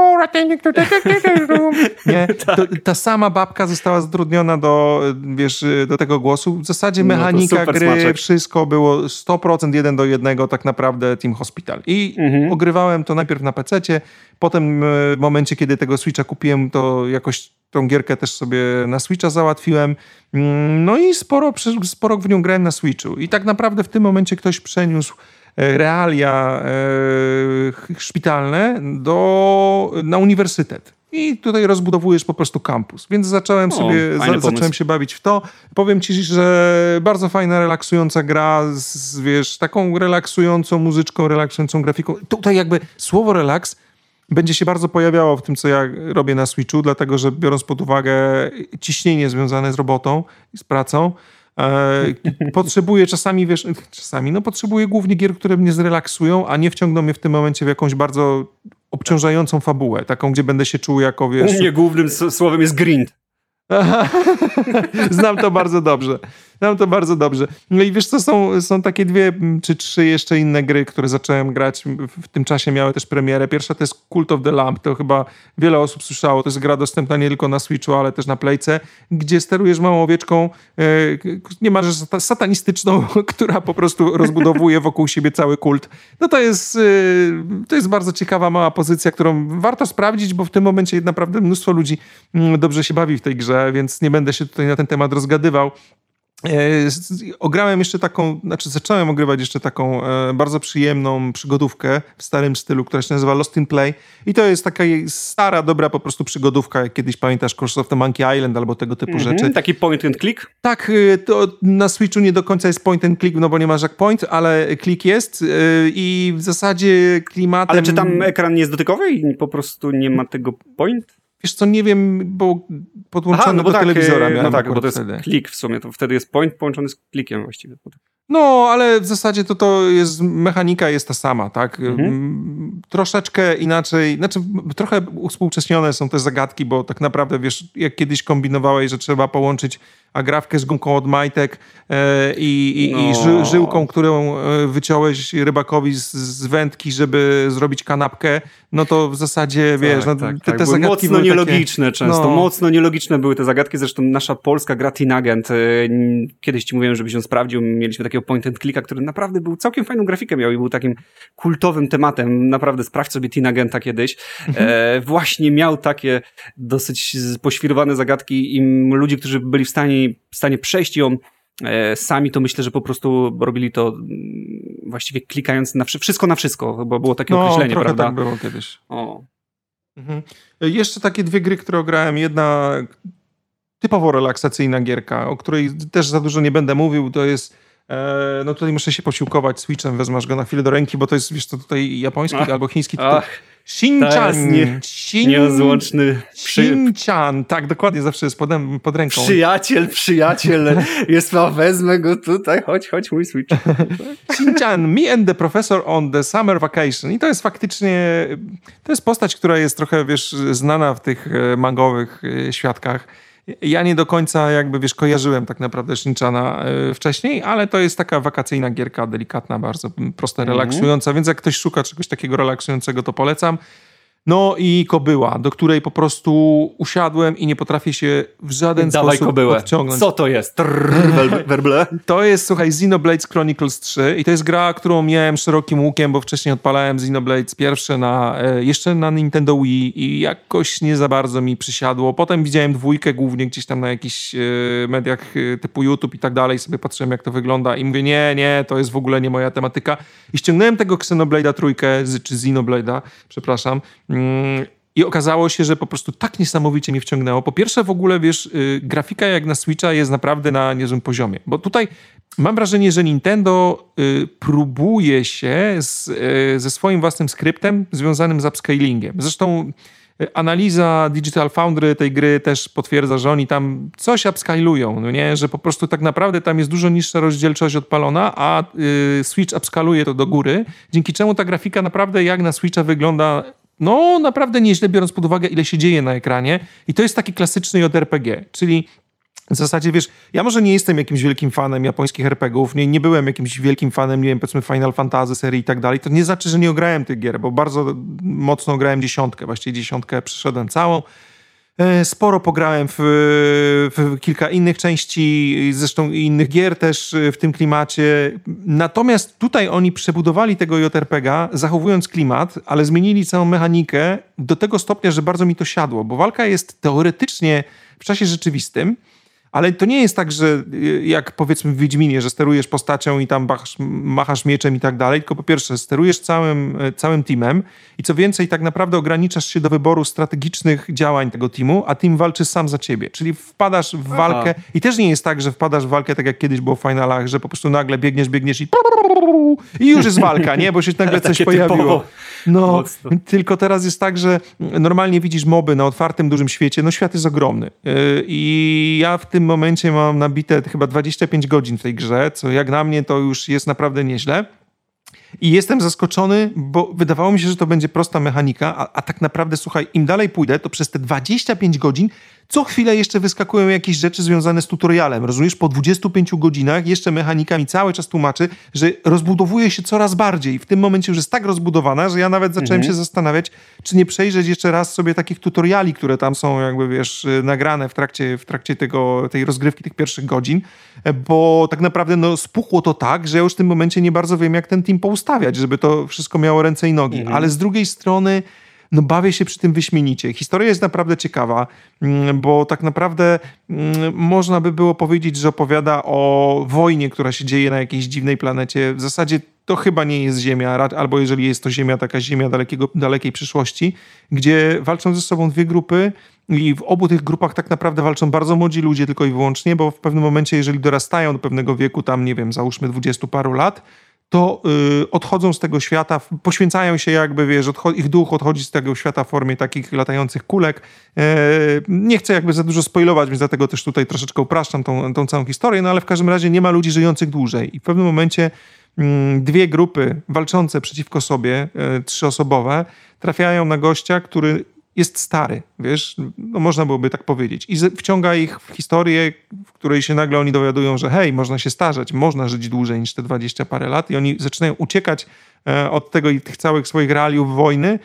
nie, tak. ta sama babka została zatrudniona do, wiesz, do tego głosu. W zasadzie no mechanika no gry, smaczek. wszystko było 100% jeden do jednego tak naprawdę Team Hospital. I mhm. ogrywałem to najpierw na PC-cie, potem y, w momencie, kiedy tego Switcha kupiłem, to jakoś tą gierkę też sobie na Switcha załatwiłem. Mm, no i sporo, sporo w nią grałem na Switchu. I tak naprawdę w tym momencie ktoś przeniósł e, realia e, szpitalne do, na uniwersytet. I tutaj rozbudowujesz po prostu kampus. Więc zacząłem o, sobie, za, zacząłem się bawić w to. Powiem ci, że bardzo fajna, relaksująca gra z, wiesz, taką relaksującą muzyczką, relaksującą grafiką. Tutaj jakby słowo relaks będzie się bardzo pojawiało w tym, co ja robię na Switchu, dlatego że biorąc pod uwagę ciśnienie związane z robotą i z pracą, e, potrzebuję czasami, wiesz, czasami, no potrzebuję głównie gier, które mnie zrelaksują, a nie wciągną mnie w tym momencie w jakąś bardzo obciążającą fabułę, taką, gdzie będę się czuł jako, wiesz... U mnie głównym słowem jest grind. Znam to bardzo dobrze. Znam to bardzo dobrze. No i wiesz co, są, są takie dwie czy trzy jeszcze inne gry, które zacząłem grać w tym czasie, miały też premierę. Pierwsza to jest Cult of the Lamp, to chyba wiele osób słyszało. To jest gra dostępna nie tylko na Switchu, ale też na Playce, gdzie sterujesz małą owieczką, e, niemalże satanistyczną, która po prostu rozbudowuje wokół siebie cały kult. No to jest, e, to jest bardzo ciekawa mała pozycja, którą warto sprawdzić, bo w tym momencie naprawdę mnóstwo ludzi mm, dobrze się bawi w tej grze, więc nie będę się tutaj na ten temat rozgadywał. E, ograłem jeszcze taką, znaczy zacząłem ogrywać jeszcze taką e, bardzo przyjemną przygodówkę w starym stylu, która się nazywa Lost in Play i to jest taka stara, dobra po prostu przygodówka, jak kiedyś pamiętasz Curse of the Monkey Island albo tego typu -hmm, rzeczy. Taki point and click? Tak, e, to na Switchu nie do końca jest point and click, no bo nie ma jak point, ale klik jest i w zasadzie klimatem... Ale czy tam ekran nie jest dotykowy i po prostu nie ma tego point? Wiesz co, nie wiem, bo podłączony Aha, no bo do tak, telewizora miałem No tak, bo to jest wtedy. klik w sumie, to wtedy jest point połączony z klikiem właściwie. No, ale w zasadzie to, to jest, mechanika jest ta sama, tak? Mhm. troszeczkę inaczej, znaczy trochę uspółcześnione są te zagadki, bo tak naprawdę wiesz, jak kiedyś kombinowałeś, że trzeba połączyć agrafkę z gumką od majtek e, i, i, no. i ży, żyłką, którą e, wyciąłeś rybakowi z, z, wędki, żeby zrobić kanapkę, no to w zasadzie, tak, wiesz, no, tak, te, tak. te zagadki mocno były nielogiczne takie, często, no. mocno nielogiczne były te zagadki, zresztą nasza polska gra Tinagent, e, kiedyś ci mówiłem, żebyś ją sprawdził, mieliśmy takiego point and clicka, który naprawdę był całkiem fajną grafikę miał i był takim kultowym tematem, naprawdę sprawdź sobie Tinagenta kiedyś, mhm. e, właśnie miał takie dosyć poświrowane zagadki i ludzi, którzy byli w stanie, w stanie przejść ją e, sami, to myślę, że po prostu robili to mm, właściwie klikając na wszystko na wszystko, bo było takie no, określenie, prawda? tak było kiedyś. O. Mhm. Jeszcze takie dwie gry, które grałem. Jedna typowo relaksacyjna gierka, o której też za dużo nie będę mówił, to jest no tutaj muszę się posiłkować Switchem, wezmasz go na chwilę do ręki, bo to jest, wiesz to tutaj japoński ach, albo chiński tytuł. Ach. Shinchan. Nie, Shin... Nierozłączny przy... Shinchan. Tak, dokładnie, zawsze jest pod, pod ręką. Przyjaciel, przyjaciel. jest ma, wezmę go tutaj. Chodź, chodź, mój Switch. Shinchan, me and the professor on the summer vacation. I to jest faktycznie, to jest postać, która jest trochę, wiesz, znana w tych e, mangowych e, świadkach ja nie do końca jakby, wiesz, kojarzyłem tak naprawdę Shinchana e, wcześniej, ale to jest taka wakacyjna gierka, delikatna, bardzo prosta, mhm. relaksująca, więc jak ktoś szuka czegoś takiego relaksującego, to polecam. No i kobyła, do której po prostu usiadłem i nie potrafię się w żaden Dawaj sposób kobyłę. odciągnąć. Co to jest? werble? To jest, słuchaj, Xenoblade Chronicles 3 i to jest gra, którą miałem szerokim łukiem, bo wcześniej odpalałem Xenoblade pierwsze na, e, jeszcze na Nintendo Wii i jakoś nie za bardzo mi przysiadło. Potem widziałem dwójkę głównie gdzieś tam na jakichś e, mediach e, typu YouTube i tak dalej, sobie patrzyłem jak to wygląda i mówię, nie, nie, to jest w ogóle nie moja tematyka. I ściągnąłem tego Xenoblade'a trójkę, czy Xenoblade'a, przepraszam, I okazało się, że po prostu tak niesamowicie mnie wciągnęło. Po pierwsze, w ogóle wiesz, yy, grafika jak na Switcha jest naprawdę na niezłym poziomie. Bo tutaj mam wrażenie, że Nintendo yy, próbuje się z, yy, ze swoim własnym skryptem związanym z upscalingiem. Zresztą y, analiza Digital Foundry tej gry też potwierdza, że oni tam coś upscalują, no nie? że po prostu tak naprawdę tam jest dużo niższa rozdzielczość odpalona, a y, Switch upskaluje to do góry, dzięki czemu ta grafika naprawdę jak na Switcha wygląda no naprawdę nieźle, biorąc pod uwagę, ile się dzieje na ekranie. I to jest taki klasyczny JRPG, czyli w zasadzie, wiesz, ja może nie jestem jakimś wielkim fanem japońskich RPGów, nie, nie byłem jakimś wielkim fanem, nie wiem, powiedzmy Final Fantasy serii i tak dalej, to nie znaczy, że nie ograłem tych gier, bo bardzo mocno grałem dziesiątkę, właściwie dziesiątkę przyszedłem całą. E, sporo pograłem w, w, kilka innych części, zresztą innych gier też e, w tym klimacie. Natomiast tutaj oni przebudowali tego JRPGa, zachowując klimat, ale zmienili całą mechanikę do tego stopnia, że bardzo mi to siadło, bo walka jest teoretycznie w czasie rzeczywistym, ale to nie jest tak, że y, jak powiedzmy w Wiedźminie, że sterujesz postacią i tam machasz, machasz mieczem i tak dalej, tylko po pierwsze sterujesz całym, e, całym teamem i co więcej tak naprawdę ograniczasz się do wyboru strategicznych działań tego teamu, a team walczy sam za ciebie. Czyli wpadasz w walkę Aha. i też nie jest tak, że wpadasz w walkę tak jak kiedyś było w finalach, że po prostu nagle biegniesz, biegniesz i i już jest walka, nie? Bo się nagle coś pojawiło. No, Mocno. tylko teraz jest tak, że normalnie widzisz moby na otwartym, dużym świecie. No świat jest ogromny. Y, I ja w tym momencie mam nabite chyba 25 godzin w tej grze, co jak na mnie to już jest naprawdę nieźle. I jestem zaskoczony, bo wydawało mi się, że to będzie prosta mechanika, a, a, tak naprawdę, słuchaj, im dalej pójdę, to przez te 25 godzin co chwilę jeszcze wyskakują jakieś rzeczy związane z tutorialem. Rozumiesz, po 25 godzinach jeszcze mechanika mi cały czas tłumaczy, że rozbudowuje się coraz bardziej. W tym momencie już jest tak rozbudowana, że ja nawet zacząłem mhm. się zastanawiać, czy nie przejrzeć jeszcze raz sobie takich tutoriali, które tam są jakby, wiesz, nagrane w trakcie, w trakcie tego, tej rozgrywki tych pierwszych godzin, bo tak naprawdę no, spuchło to tak, że ja już w tym momencie nie bardzo wiem, jak ten team poustawiać, żeby to wszystko miało ręce i nogi. Mhm. Ale z drugiej strony no bawię się przy tym wyśmienicie. Historia jest naprawdę ciekawa, mm, bo tak naprawdę mm, można by było powiedzieć, że opowiada o wojnie, która się dzieje na jakiejś dziwnej planecie. W zasadzie to chyba nie jest Ziemia, albo jeżeli jest to Ziemia, taka Ziemia dalekiego, dalekiej przyszłości, gdzie walczą ze sobą dwie grupy i w obu tych grupach tak naprawdę walczą bardzo młodzi ludzie tylko i wyłącznie, bo w pewnym momencie, jeżeli dorastają do pewnego wieku, tam nie wiem, załóżmy dwudziestu paru lat, to y, odchodzą z tego świata, poświęcają się jakby, wiesz, ich duch odchodzi z tego świata w formie takich latających kulek. E, nie chcę jakby za dużo spoilować, więc dlatego też tutaj troszeczkę upraszczam tą, tą całą historię, no ale w każdym razie nie ma ludzi żyjących dłużej i w pewnym momencie mm, dwie grupy walczące przeciwko sobie, e, trzyosobowe, trafiają na gościa, który jest stary, wiesz, no można byłoby tak powiedzieć. I wciąga ich w historię, w której się nagle oni dowiadują, że hej, można się starzeć, można żyć dłużej niż te 20 parę lat i oni zaczynają uciekać e, od tego i tych całych swoich realiów wojny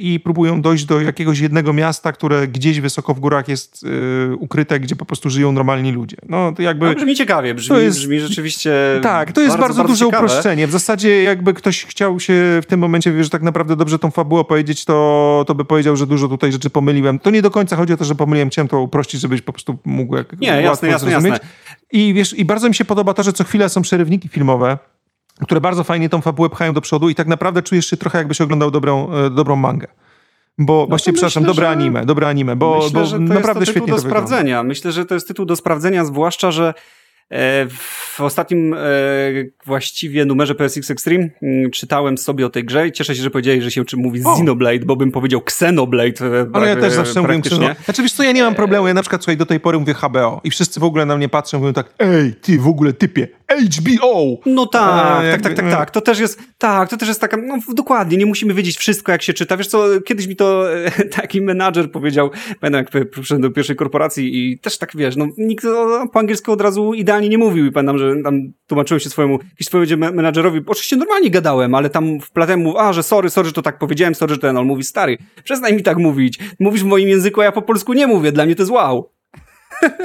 i próbują dojść do jakiegoś jednego miasta, które gdzieś wysoko w górach jest yy, ukryte, gdzie po prostu żyją normalni ludzie. No to jakby... No, brzmi ciekawe, brzmi, jest, brzmi rzeczywiście Tak, to jest bardzo, bardzo, bardzo duże ciekawe. uproszczenie. W zasadzie jakby ktoś chciał się w tym momencie, wiesz, tak naprawdę dobrze tą fabułę powiedzieć, to, to by powiedział, że dużo tutaj rzeczy pomyliłem. To nie do końca chodzi o to, że pomyliłem, chciałem to uprościć, żebyś po prostu mógł jak Nie, jasne, jasne, zrozumieć. jasne. I wiesz, i bardzo mi się podoba to, że co chwilę są przerywniki filmowe, które bardzo fajnie tą fabułę pchają do przodu i tak naprawdę czujesz się trochę jakbyś oglądał dobrą, e, dobrą mangę. Bo no właściwie, przepraszam, myślę, dobre że... anime, dobre anime, bo, myślę, bo że to naprawdę jest to świetnie do sprawdzenia. Myślę, że to jest tytuł do sprawdzenia, zwłaszcza, że w ostatnim e, właściwie numerze PSX Extreme mm, czytałem sobie o tej grze i cieszę się, że powiedzieli, że się czym mówi o. Xenoblade, bo bym powiedział Xenoblade. E, Ale ja też zawsze mówię Xenoblade. Znaczy wiesz co, ja nie mam problemu, ja na przykład słuchaj, do tej pory mówię HBO i wszyscy w ogóle na mnie patrzą i mówią tak, ej, ty w ogóle typie, HBO! No tak, tak, tak, tak, tak, to też jest, tak, to też jest taka, no dokładnie, nie musimy wiedzieć wszystko, jak się czyta. Wiesz co, kiedyś mi to taki menadżer powiedział, pamiętam jak przyszedłem do pierwszej korporacji i też tak, wiesz, no nikt po angielsku od razu idealnie generalnie nie mówił i pamiętam, że tam tłumaczyłem się swojemu, jakiś swojemu menadżerowi, oczywiście normalnie gadałem, ale tam wplatałem mu, a, że sorry, sorry, że to tak powiedziałem, sorry, że ten, on mówi, stary, przestań mi tak mówić, mówisz w moim języku, a ja po polsku nie mówię, dla mnie to jest wow.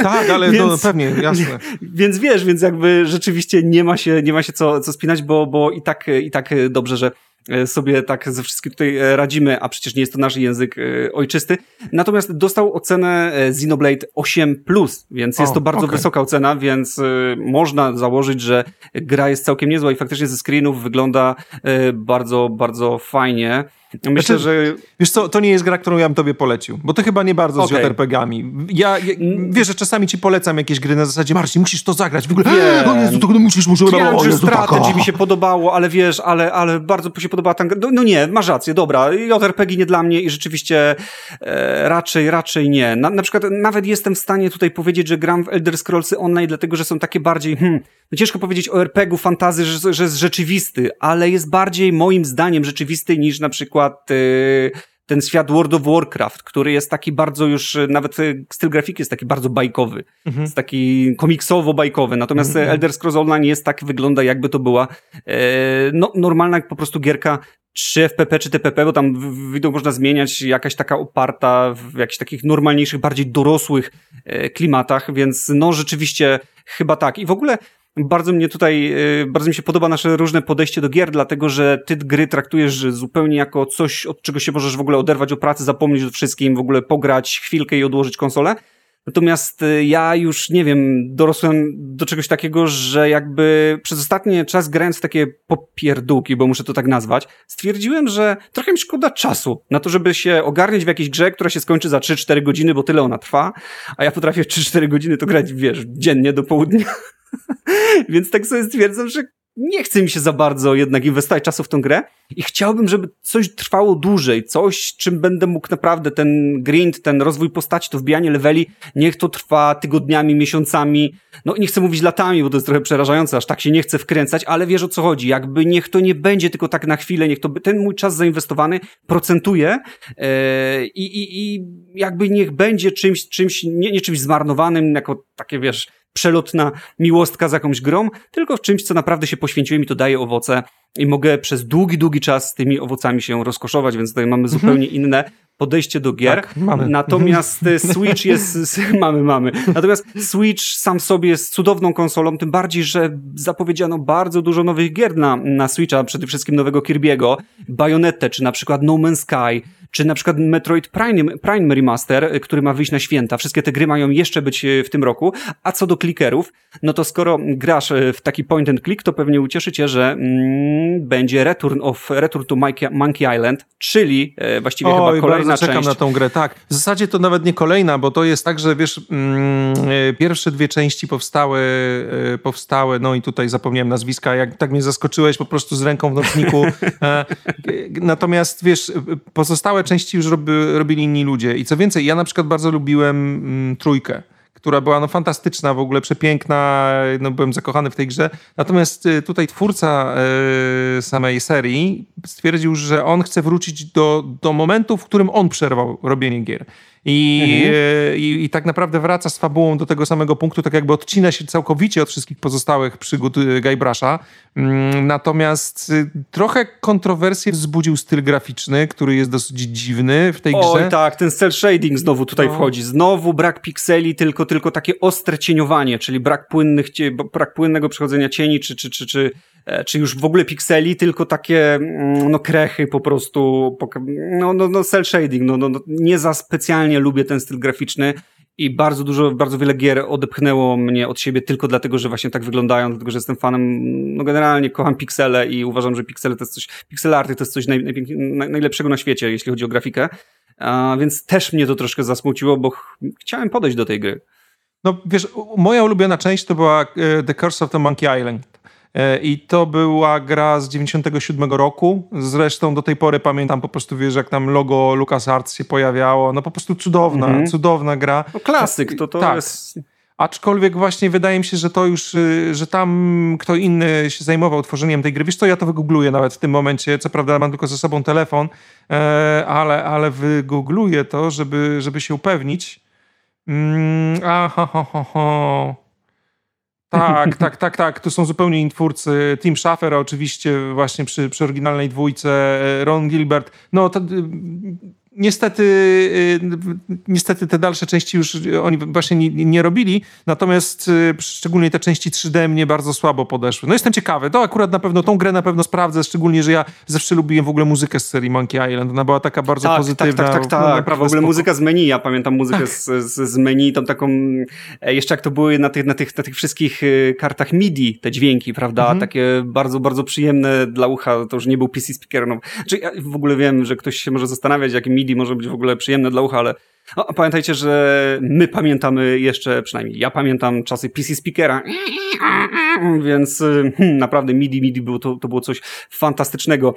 Tak, ale więc, no, pewnie, jasne. Więc wiesz, więc jakby rzeczywiście nie ma się, nie ma się co, co spinać, bo, bo i tak, i tak dobrze, że sobie tak ze wszystkim tutaj e, radzimy, a przecież nie jest to nasz język e, ojczysty. Natomiast dostał ocenę Xenoblade 8+, więc jest o, to bardzo okay. wysoka ocena, więc można założyć, że gra jest całkiem niezła i faktycznie ze screenów wygląda bardzo, bardzo fajnie. Myślę, znaczy, że... Wiesz co, to nie jest gra, którą ja bym tobie polecił, bo to chyba nie bardzo okay. z JRPG-ami. Ja, ja, wiesz, że czasami ci polecam jakieś gry na zasadzie Marcin, musisz to zagrać. W ogóle, Nie. o Jezu, to musisz, muszę... Ja, o Jezu, Strategy mi się podobało, ale wiesz, ale, ale bardzo się podobała ta no, no, nie, masz rację, dobra, JRPG nie dla mnie i rzeczywiście e, raczej, raczej nie. Na, na przykład nawet jestem w stanie tutaj powiedzieć, że gram w Elder Scrollsy Online, dlatego, że są takie bardziej, hmm, no ciężko powiedzieć o RPG-u fantazy, że, że jest rzeczywisty, ale jest bardziej moim zdaniem rzeczywisty niż na przykład y, ten świat World of Warcraft, który jest taki bardzo już, nawet y, styl grafiki jest taki bardzo bajkowy, mhm. jest taki komiksowo-bajkowy, natomiast mhm. Elder Scrolls Online jest tak, wygląda jakby to była e, no, normalna po prostu gierka czy FPP, czy TPP, bo tam widok można zmieniać, jakaś taka oparta w jakichś takich normalniejszych, bardziej dorosłych klimatach, więc no rzeczywiście chyba tak. I w ogóle bardzo mnie tutaj, y, bardzo mi się podoba nasze różne podejście do gier, dlatego że ty gry traktujesz zupełnie jako coś, od czego się możesz w ogóle oderwać o pracy, zapomnieć o wszystkim, w ogóle pograć chwilkę i odłożyć konsolę. Natomiast y, ja już, nie wiem, dorosłem do czegoś takiego, że jakby przez ostatni czas grając w takie popierdółki, bo muszę to tak nazwać, stwierdziłem, że trochę mi szkoda czasu na to, żeby się ogarniać w jakiejś grze, która się skończy za 3-4 godziny, bo tyle ona trwa, a ja potrafię 3-4 godziny to grać, wiesz, dziennie do południa. Więc tak sobie stwierdzam, że nie chce mi się za bardzo jednak inwestować czasu w tą grę i chciałbym, żeby coś trwało dłużej, coś, czym będę mógł naprawdę ten grind, ten rozwój postaci, to wbijanie leveli, niech to trwa tygodniami, miesiącami, no nie chcę mówić latami, bo to jest trochę przerażające, aż tak się nie chcę wkręcać, ale wiesz o co chodzi, jakby niech to nie będzie tylko tak na chwilę, niech to ten mój czas zainwestowany procentuje yy, i, i jakby niech będzie czymś, czymś nie, nie czymś zmarnowanym, jako takie wiesz, przelotna miłostka z jakąś grą, tylko w czymś, co naprawdę się poświęciłem i to daje owoce i mogę przez długi, długi czas z tymi owocami się rozkoszować, więc tutaj mamy zupełnie mhm. inne podejście do gier. Tak, mamy. Natomiast e, Switch jest, mamy, mamy. Natomiast Switch sam sobie jest cudowną konsolą, tym bardziej, że zapowiedziano bardzo dużo nowych gier na, na Switcha, przede wszystkim nowego Kirby'ego, Bayonetta, czy na przykład No Man's Sky, czy na przykład Metroid Prime, Prime Remaster, e, który ma wyjść na święta. Wszystkie te gry mają jeszcze być e, w tym roku. A co do klikerów, no to skoro grasz w taki point and click, to pewnie ucieszy cię, że mm, będzie Return of Return to Monkey Island, czyli właściwie Oj, chyba kolejna bardzo czekam część. na tą grę, tak. W zasadzie to nawet nie kolejna, bo to jest tak, że wiesz, mm, e, pierwsze dwie części powstały, e, powstały, no i tutaj zapomniałem nazwiska, jak tak mnie zaskoczyłeś po prostu z ręką w nocniku. E, natomiast wiesz, pozostałe części już robi, robili inni ludzie. I co więcej, ja na przykład bardzo lubiłem mm, trójkę która była no, fantastyczna, w ogóle przepiękna, no, byłem zakochany w tej grze. Natomiast y, tutaj twórca y, samej serii stwierdził, że on chce wrócić do, do momentu, w którym on przerwał robienie gier. I, mhm. E, i, I, tak naprawdę wraca z fabułą do tego samego punktu, tak jakby odcina się całkowicie od wszystkich pozostałych przygód e, Guybrush'a. Mm, natomiast y, trochę kontrowersję wzbudził styl graficzny, który jest dosyć dziwny w tej grze. Oj tak, ten cel shading znowu tutaj no. wchodzi. Znowu brak pikseli, tylko, tylko takie ostre cieniowanie, czyli brak, płynnych, brak płynnego przechodzenia cieni, czy, czy, czy, czy E, czy już w ogóle pikseli, tylko takie mm, no krechy po prostu, no, no, no cel shading, no, no, no nie za specjalnie lubię ten styl graficzny i bardzo dużo, bardzo wiele gier odepchnęło mnie od siebie tylko dlatego, że właśnie tak wyglądają, dlatego, że jestem fanem, no generalnie kocham piksele i uważam, że piksele to jest coś, pixel arty to jest coś naj, naj, najlepszego na świecie, jeśli chodzi o grafikę, a, więc też mnie to troszkę zasmuciło, bo ch chciałem podejść do tej gry. No wiesz, moja ulubiona część to była e, The Curse of the Monkey Island. E, I to była gra z 97 roku. Zresztą do tej pory pamiętam po prostu, wiesz, jak tam logo LucasArts się pojawiało. No po prostu cudowna, -hmm. cudowna gra. No klasyk, to to tak. jest... Aczkolwiek właśnie wydaje mi się, że to już, y, że tam kto inny się zajmował tworzeniem tej gry. Wiesz co, ja to wygoogluję nawet w tym momencie. Co prawda mam tylko ze sobą telefon, e, ale, ale wygoogluję to, żeby, żeby się upewnić. Mm, aha, ha, ha, ha. Tak, tak, tak, tak. Tu są zupełnie inni twórcy. Tim Schafer oczywiście właśnie przy, przy oryginalnej dwójce, e, Ron Gilbert. No to Niestety, y, niestety te dalsze części już oni właśnie nie, nie, robili, natomiast y, szczególnie te części 3D mnie bardzo słabo podeszły. No jestem ciekawy, to akurat na pewno, tą grę na pewno sprawdzę, szczególnie, że ja zawsze lubiłem w ogóle muzykę z serii Monkey Island, ona była taka bardzo tak, pozytywna. Tak, tak, tak, tak. w ogóle muzyka z menu, ja pamiętam muzykę tak. z, z, z, menu, tą taką, e, jeszcze jak to były na tych, na tych, na tych wszystkich y, kartach MIDI, te dźwięki, prawda, mhm. takie bardzo, bardzo przyjemne dla ucha, to już nie był PC speaker, no. Znaczy, ja w ogóle wiem, że ktoś się może zastanawiać, jakim MIDI może być w ogóle przyjemne dla ucha, ale no, pamiętajcie, że my pamiętamy jeszcze, przynajmniej ja pamiętam czasy PC Speakera, więc hmm, naprawdę MIDI, MIDI było, to, to było coś fantastycznego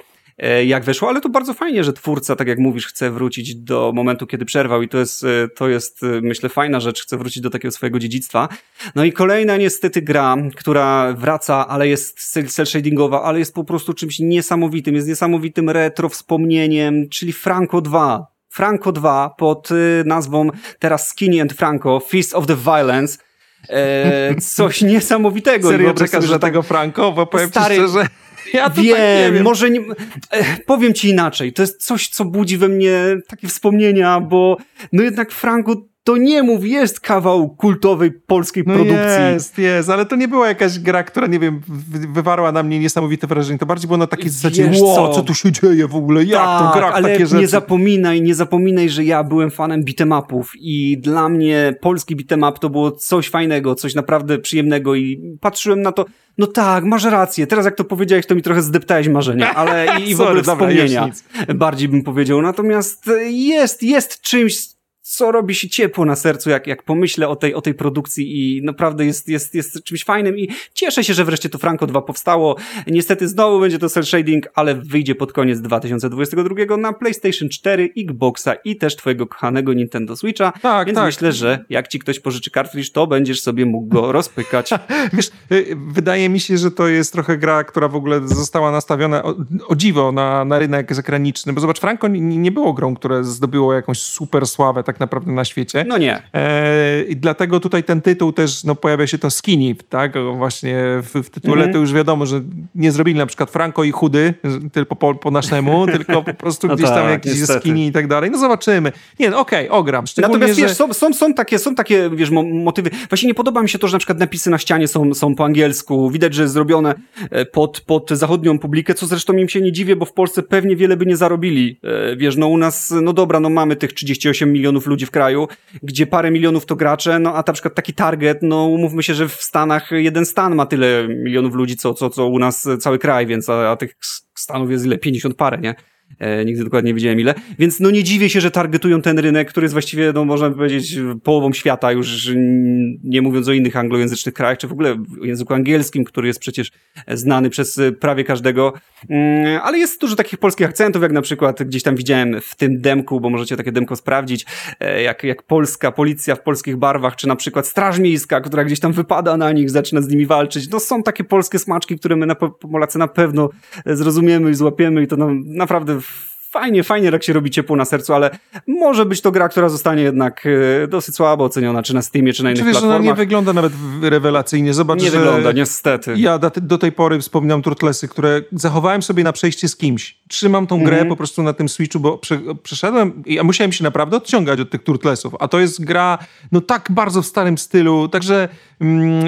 jak weszło, ale to bardzo fajnie, że twórca, tak jak mówisz, chce wrócić do momentu, kiedy przerwał i to jest, e, to jest, e, myślę, fajna rzecz, chce wrócić do takiego swojego dziedzictwa. No i kolejna niestety gra, która wraca, ale jest cel shadingowa, ale jest po prostu czymś niesamowitym, jest niesamowitym retro wspomnieniem, czyli Franco 2. Franco 2 pod nazwą teraz Skinny and Franco, Feast of the Violence. E, coś niesamowitego. Serio czekasz, że tego Franco? Bo powiem Stary, ci szczerze... Ja to wiem, tak nie wiem. może nie, e, powiem ci inaczej. To jest coś, co budzi we mnie takie wspomnienia, bo no jednak Franco to nie mów, jest kawał kultowej polskiej no produkcji. Jest, jest, ale to nie była jakaś gra, która, nie wiem, wywarła na mnie niesamowite wrażenie. To bardziej było na takiej zasadzie, co? co tu się dzieje w ogóle, jak tak, to gra ale takie rzeczy. nie zapominaj, nie zapominaj, że ja byłem fanem beatemapów i dla mnie polski beatemap to było coś fajnego, coś naprawdę przyjemnego i patrzyłem na to, no tak, masz rację. Teraz jak to powiedziałeś, to mi trochę zdeptałeś marzenia, ale i, i w ogóle Sorry, wspomnienia. Dobra, bardziej bym powiedział. Natomiast jest, jest czymś, co robi się ciepło na sercu, jak, jak pomyślę o tej, o tej produkcji i naprawdę jest, jest, jest czymś fajnym i cieszę się, że wreszcie to Franco 2 powstało. Niestety znowu będzie to cel shading, ale wyjdzie pod koniec 2022 na PlayStation 4, Xboxa i też twojego kochanego Nintendo Switcha, tak, więc tak. myślę, że jak ci ktoś pożyczy cartridge, to będziesz sobie mógł go rozpykać. Wiesz, y, wydaje mi się, że to jest trochę gra, która w ogóle została nastawiona o, o dziwo na, na rynek zagraniczny, bo zobacz, Franco nie, nie było grą, które zdobyło jakąś super sławę, tak tak naprawdę na świecie. No nie. E, I dlatego tutaj ten tytuł też, no pojawia się to skinny, tak? Właśnie w, w tytule mm -hmm. to już wiadomo, że nie zrobili na przykład Franco i chudy, tylko po, po naszemu, tylko po prostu no gdzieś tam tak, jakiś niestety. skinny i tak dalej. No zobaczymy. Nie, no okej, okay, ogram. Natomiast że... wiesz, są, są, są, takie, są takie, wiesz, motywy. Właśnie nie podoba mi się to, że na przykład napisy na ścianie są, są po angielsku. Widać, że zrobione e, pod, pod zachodnią publikę, co zresztą im się nie dziwię, bo w Polsce pewnie wiele by nie zarobili. E, wiesz, no u nas, no dobra, no mamy tych 38 milionów milionów ludzi w kraju, gdzie parę milionów to gracze, no a na przykład taki target, no umówmy się, że w Stanach jeden stan ma tyle milionów ludzi, co, co, co u nas cały kraj, więc a, a tych stanów jest ile? 50 parę, nie? E, nigdy dokładnie nie wiedziałem ile. Więc no nie dziwię się, że targetują ten rynek, który jest właściwie, no można powiedzieć, połową świata, już nie mówiąc o innych anglojęzycznych krajach, czy w ogóle w języku angielskim, który jest przecież znany przez prawie każdego. Mm, ale jest dużo takich polskich akcentów, jak na przykład gdzieś tam widziałem w tym demku, bo możecie takie demko sprawdzić, e, jak, jak polska policja w polskich barwach, czy na przykład Straż Miejska, która gdzieś tam wypada na nich, zaczyna z nimi walczyć. No są takie polskie smaczki, które my na, Polacy na pewno zrozumiemy i złapiemy i to no, naprawdę fajnie, fajnie jak się robi ciepło na sercu, ale może być to gra, która zostanie jednak e, dosyć słabo oceniona, czy na Steamie, czy na innych Czyli, platformach. Że nie wygląda nawet rewelacyjnie. Zobacz, nie wygląda, niestety. Ja do tej pory wspominam Turtlesy, które zachowałem sobie na przejście z kimś. Trzymam tą grę mm. po prostu na tym Switchu, bo przeszedłem i ja musiałem się naprawdę odciągać od tych Turtlesów, a to jest gra no tak bardzo w starym stylu, także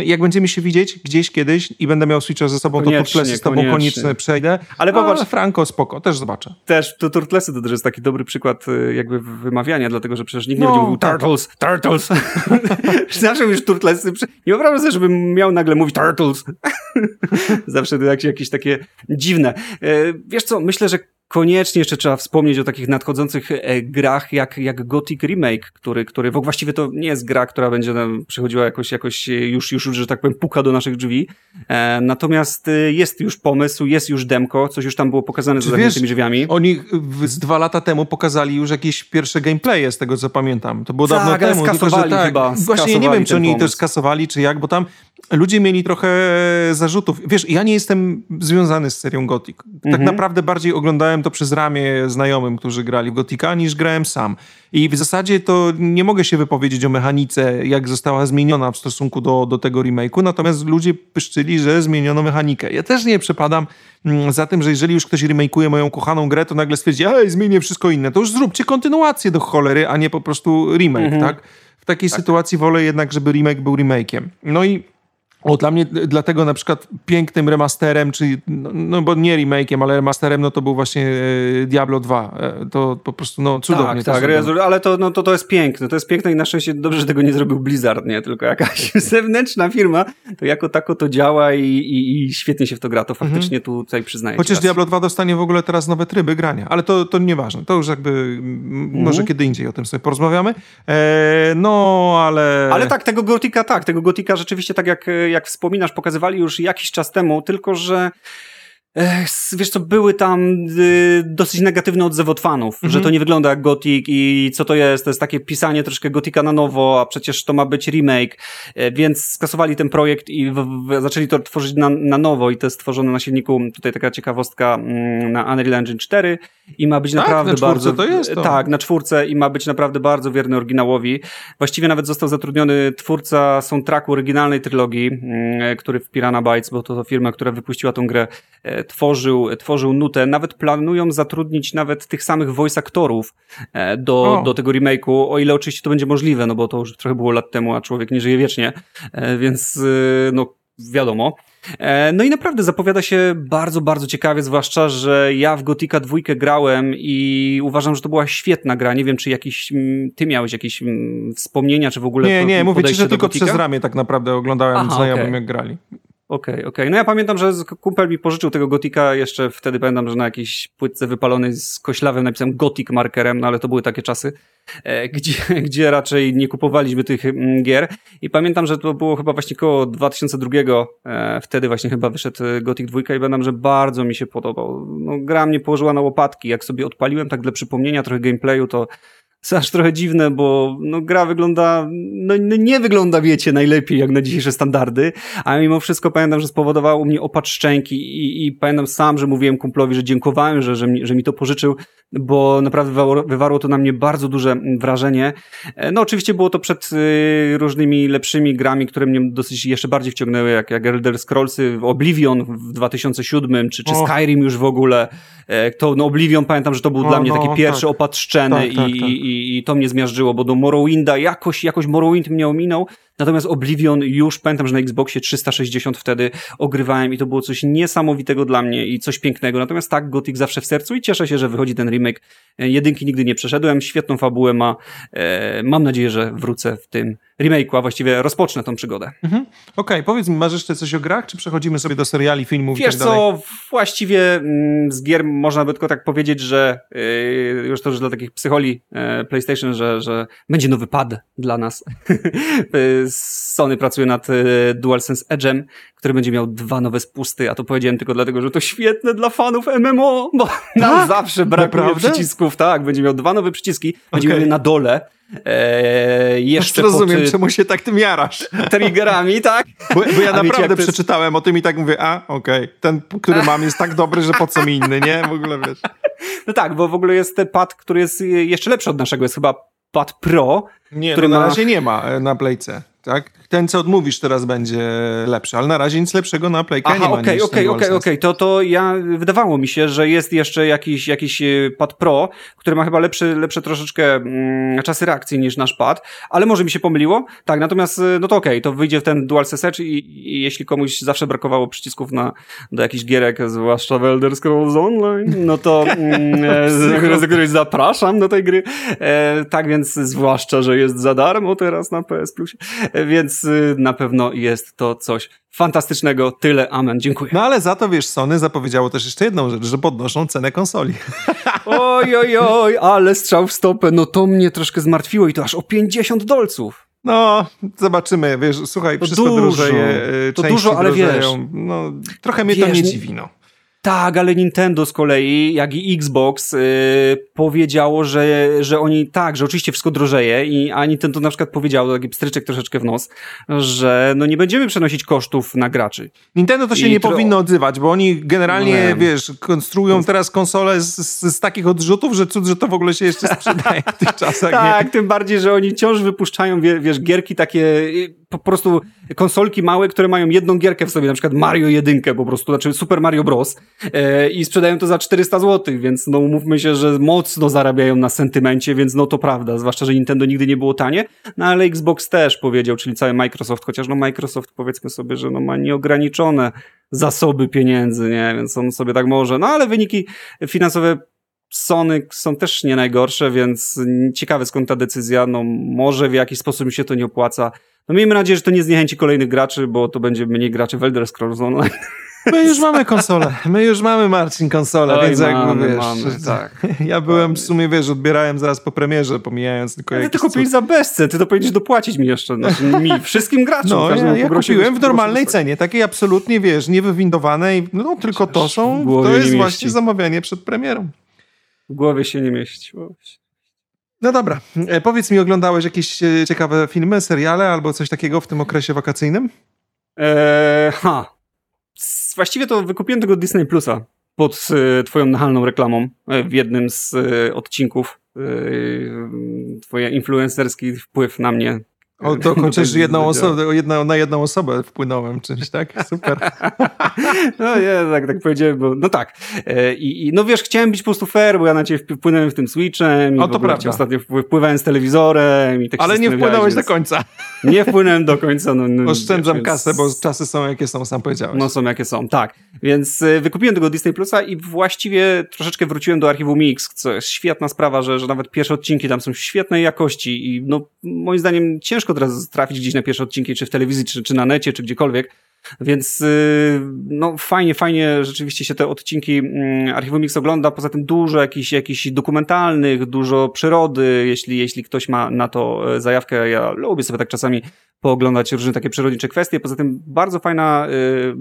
jak będziemy się widzieć gdzieś kiedyś i będę miał Switcha ze sobą, koniecznie, to Turtlesy z tobą koniecznie, koniecznie przejdę. Ale popatrz, Franco, spoko, też zobaczę. Też, to Turtlesy to też jest taki dobry przykład y, jakby wymawiania, dlatego że przecież nikt nie no, będzie mówił tak. Turtles, Turtles. Zawsze mówisz Turtlesy. Nie wyobrażam sobie, żebym miał nagle mówić Turtles. Zawsze to jakieś, takie dziwne. E, wiesz co, myślę, że koniecznie jeszcze trzeba wspomnieć o takich nadchodzących e, grach jak, jak Gothic Remake, który, który właściwie to nie jest gra, która będzie nam przychodziła jakoś, jakoś już, już, że tak powiem, puka do naszych drzwi. E, natomiast e, jest już pomysł, jest już demko, coś już tam było pokazane za zamkniętymi drzwiami. Oni z dwa lata temu pokazali już jakieś pierwsze gameplaye, z tego co pamiętam. To było tak, dawno temu. Skasowali tylko, tak, chyba. Właśnie nie wiem, czy oni to skasowali, czy jak, bo tam ludzie mieli trochę zarzutów. Wiesz, ja nie jestem związany z serią Gothic. Tak mhm. naprawdę bardziej oglądałem to przez ramię znajomym, którzy grali w Gotika, niż grałem sam. I w zasadzie to nie mogę się wypowiedzieć o mechanice, jak została zmieniona w stosunku do, do tego remake'u, natomiast ludzie pyszczyli, że zmieniono mechanikę. Ja też nie przepadam mm, za tym, że jeżeli już ktoś remake'uje moją kochaną grę, to nagle stwierdzi, ej, zmienię wszystko inne. To już zróbcie kontynuację do cholery, a nie po prostu remake, mhm. tak? W takiej tak. sytuacji wolę jednak, żeby remake był remake'iem. No i o, dla mnie, dlatego na przykład pięknym remasterem, czyli, no, no bo nie remake'iem, ale remasterem, no to był właśnie e, Diablo 2. E, to po prostu, no cudownie. Tak, tak, to ale to, no, to, to jest piękne. To jest piękne i na szczęście dobrze, że tego nie zrobił Blizzard, nie? Tylko jakaś zewnętrzna firma, to jako tako to działa i, i, i świetnie się w to gra. To mhm. faktycznie mhm. tutaj przyznaję. Chociaż Diablo 2 dostanie w ogóle teraz nowe tryby grania, ale to, to nieważne. To już jakby, mhm. może kiedy indziej o tym sobie porozmawiamy. E, no, ale... Ale tak, tego Gotika tak, tego Gotika rzeczywiście tak jak jak wspominasz, pokazywali już jakiś czas temu, tylko że wiesz co, były tam y, dosyć negatywne odzew od fanów, -hmm. że to nie wygląda jak Gothic i co to jest, to jest takie pisanie troszkę Gotika na nowo, a przecież to ma być remake, e, więc skasowali ten projekt i w, w, zaczęli to tworzyć na, na nowo i to jest stworzone na silniku, tutaj taka ciekawostka na Unreal Engine 4 i ma być tak, naprawdę na bardzo... to jest to. Tak, na czwórce i ma być naprawdę bardzo wierny oryginałowi. Właściwie nawet został zatrudniony twórca soundtracku oryginalnej trylogii, mm, który w Piranha Bytes, bo to, to firma, która wypuściła tą grę, e, tworzył, tworzył nutę. Nawet planują zatrudnić nawet tych samych voice aktorów e, do, do tego remake'u, o ile oczywiście to będzie możliwe, no bo to już trochę było lat temu, a człowiek nie żyje wiecznie, e, więc no wiadomo. E, no i naprawdę zapowiada się bardzo, bardzo ciekawie, zwłaszcza, że ja w Gotika dwójkę grałem i uważam, że to była świetna gra. Nie wiem, czy jakiś, ty miałeś jakieś wspomnienia, czy w ogóle Nie, nie, mówię ci, że tylko Gotika? przez ramię tak naprawdę oglądałem Aha, znajomym, okay. jak grali. Okej, okay, okej. Okay. No ja pamiętam, że kumpel mi pożyczył tego Gotika, jeszcze wtedy pamiętam, że na jakiejś płytce wypalonej z koślawem napisałem Gotik markerem, no ale to były takie czasy, e, gdzie, gdzie raczej nie kupowaliśmy tych mm, gier. I pamiętam, że to było chyba właśnie koło 2002, e, wtedy właśnie chyba wyszedł Gothic 2 i pamiętam, że bardzo mi się podobał. No, gra mnie położyła na łopatki. Jak sobie odpaliłem tak dla przypomnienia trochę gameplayu, to aż trochę dziwne, bo no, gra wygląda, no, no nie wygląda, wiecie, najlepiej jak na dzisiejsze standardy, a mimo wszystko pamiętam, że spowodowało u mnie opad szczęki i, i pamiętam sam, że mówiłem kumplowi, że dziękowałem, że, że, mi, że mi to pożyczył, bo naprawdę wywarło, wywarło to na mnie bardzo duże wrażenie. E, no oczywiście było to przed y, różnymi lepszymi grami, które mnie dosyć jeszcze bardziej wciągnęły, jak, jak Elder Scrollsy, Oblivion w 2007, czy, czy Skyrim już w ogóle. E, to no Oblivion pamiętam, że to był o, dla mnie taki no, pierwszy tak. szczeny tak, tak, i, tak. i, i to mnie zmiażdżyło, bo do Morrowinda jakoś, jakoś Morrowind mnie ominął, Natomiast Oblivion już pamiętam, że na Xboxie 360 wtedy ogrywałem i to było coś niesamowitego dla mnie i coś pięknego. Natomiast tak, Gothic zawsze w sercu i cieszę się, że wychodzi ten remake. E, jedynki nigdy nie przeszedłem, świetną fabułę ma. E, mam nadzieję, że wrócę w tym remake'u, a właściwie rozpocznę tą przygodę. Mhm. Okej, okay, powiedz mi, masz jeszcze coś o grach, czy przechodzimy sobie do seriali, filmów Wiesz i tak dalej? co, właściwie mm, z gier można by tylko tak powiedzieć, że yy, już to już dla takich psycholi yy, PlayStation, że, że będzie nowy pad dla nas. Sony pracuje nad yy, DualSense Edge'em, który będzie miał dwa nowe spusty, a to powiedziałem tylko dlatego, że to świetne dla fanów MMO, bo nam tak? zawsze brakuje Naprawdę? przycisków, tak, będzie miał dwa nowe przyciski, będzie okay. miał na dole, Eee, jeszcze rozumiem, pod, czemu się tak tym jarasz. Triggerami, tak? Bo, bo ja naprawdę wiecie, przeczytałem o tym i tak mówię, a okej, okay. ten, który mam jest tak dobry, że po co mi inny, nie? W ogóle wiesz. No tak, bo w ogóle jest ten pad, który jest jeszcze lepszy od naszego, jest chyba pad Pro. Nie, który no na ma... razie nie ma e, na Playce tak? Ten, co odmówisz teraz będzie lepszy, ale na razie nic lepszego na Playka nie ma okej, okej, okej, okej, to, to ja, wydawało mi się, że jest jeszcze jakiś, jakiś e, pad Pro, który ma chyba lepszy, lepsze troszeczkę mm, czasy reakcji niż nasz pad, ale może mi się pomyliło, tak, natomiast, e, no to okej, okay, to wyjdzie w ten DualSense Edge i, i, jeśli komuś zawsze brakowało przycisków na, do jakichś gierek, zwłaszcza w Elder Scrolls Online, no to mm, e, z której zapraszam do tej gry, e, tak więc zwłaszcza, że jest za darmo teraz na PS Plusie, więc na pewno jest to coś fantastycznego. Tyle, amen, dziękuję. No ale za to, wiesz, Sony zapowiedziało też jeszcze jedną rzecz, że podnoszą cenę konsoli. Oj, oj, oj, ale strzał w stopę, no to mnie troszkę zmartwiło i to aż o 50 dolców. No, zobaczymy, wiesz, słuchaj, to wszystko dużo, drożeje, to dużo, ale wiesz, no, trochę mnie wiesz, to nie dziwi, no. Tak, ale Nintendo z kolei, jak i Xbox, yy, powiedziało, że, że oni tak, że oczywiście wszystko drożeje, i, a Nintendo na przykład powiedziało, taki pstryczek troszeczkę w nos, że no nie będziemy przenosić kosztów na graczy. Nintendo to się I nie to... powinno odzywać, bo oni generalnie, no, wiesz, konstruują teraz konsole z, z, z, takich odrzutów, że cud, że to w ogóle się jeszcze sprzedaje w tych czasach. tak, nie? tym bardziej, że oni wciąż wypuszczają, wiesz, gierki takie po prostu konsolki małe, które mają jedną gierkę w sobie, na przykład Mario 1 po prostu, znaczy Super Mario Bros. E, i sprzedają to za 400 zł, więc no umówmy się, że mocno zarabiają na sentymencie, więc no to prawda, zwłaszcza, że Nintendo nigdy nie było tanie, no ale Xbox też powiedział, czyli cały Microsoft, chociaż no Microsoft powiedzmy sobie, że no ma nieograniczone zasoby pieniędzy, nie, więc on sobie tak może, no ale wyniki finansowe Sony są też nie najgorsze, więc ciekawe skąd ta decyzja, no może w jakiś sposób mi się to nie opłaca, no miejmy nadzieję, że to nie zniechęci kolejnych graczy, bo to będzie mniej graczy w Elder Scrolls Online. My już mamy konsolę. My już mamy, Marcin, konsolę, Oj, więc mamy, jakby wiesz. Mamy, tak. Ja byłem w sumie, wiesz, odbierałem zaraz po premierze, pomijając tylko Ale ty kupiłeś za bezce, ty to powinieneś dopłacić mi jeszcze, znaczy mi, wszystkim graczom. No, ja, ja kupiłem w normalnej cenie, takiej absolutnie, wiesz, niewywindowanej, no tylko to są, to jest właśnie zamawianie przed premierą. W głowie się nie mieści. No dobra, e, powiedz mi, oglądałeś jakieś e, ciekawe filmy, seriale albo coś takiego w tym okresie wakacyjnym? Eee, ha. Właściwie to wykupiłem tego Disney Plusa pod e, twoją nachalną reklamą w jednym z odcinków. Twoje influencerski wpływ na mnie o, to chociaż jedną osobę, na jedną osobę wpłynąłem czymś, tak? Super. no nie, tak, tak powiedziałem, bo no tak. E, I, I, no wiesz, chciałem być po prostu fair, bo ja na ciebie wpłynąłem w tym Switchem. O, to prawda. Ostatnio wpływałem z telewizorem i tak Ale nie wpłynąłeś do końca. Nie wpłynąłem do końca. No, no, Oszczędzam wiesz, kasę, bo czasy są jakie są, sam powiedziałeś. No są jakie są, tak. Więc e, wykupiłem tego Disney Plusa i właściwie troszeczkę wróciłem do archiwum Mix, co jest świetna sprawa, że, że nawet pierwsze odcinki tam są świetnej jakości i no moim zdaniem ciężko teraz trafić gdzieś na pierwsze odcinki, czy w telewizji, czy, czy na necie, czy gdziekolwiek. Więc y, no fajnie, fajnie rzeczywiście się te odcinki mm, Archiwum Mix ogląda. Poza tym dużo jakichś, jakichś dokumentalnych, dużo przyrody, jeśli, jeśli ktoś ma na to e, zajawkę. Ja lubię sobie tak czasami pooglądać różne takie przyrodnicze kwestie. Poza tym bardzo fajna y,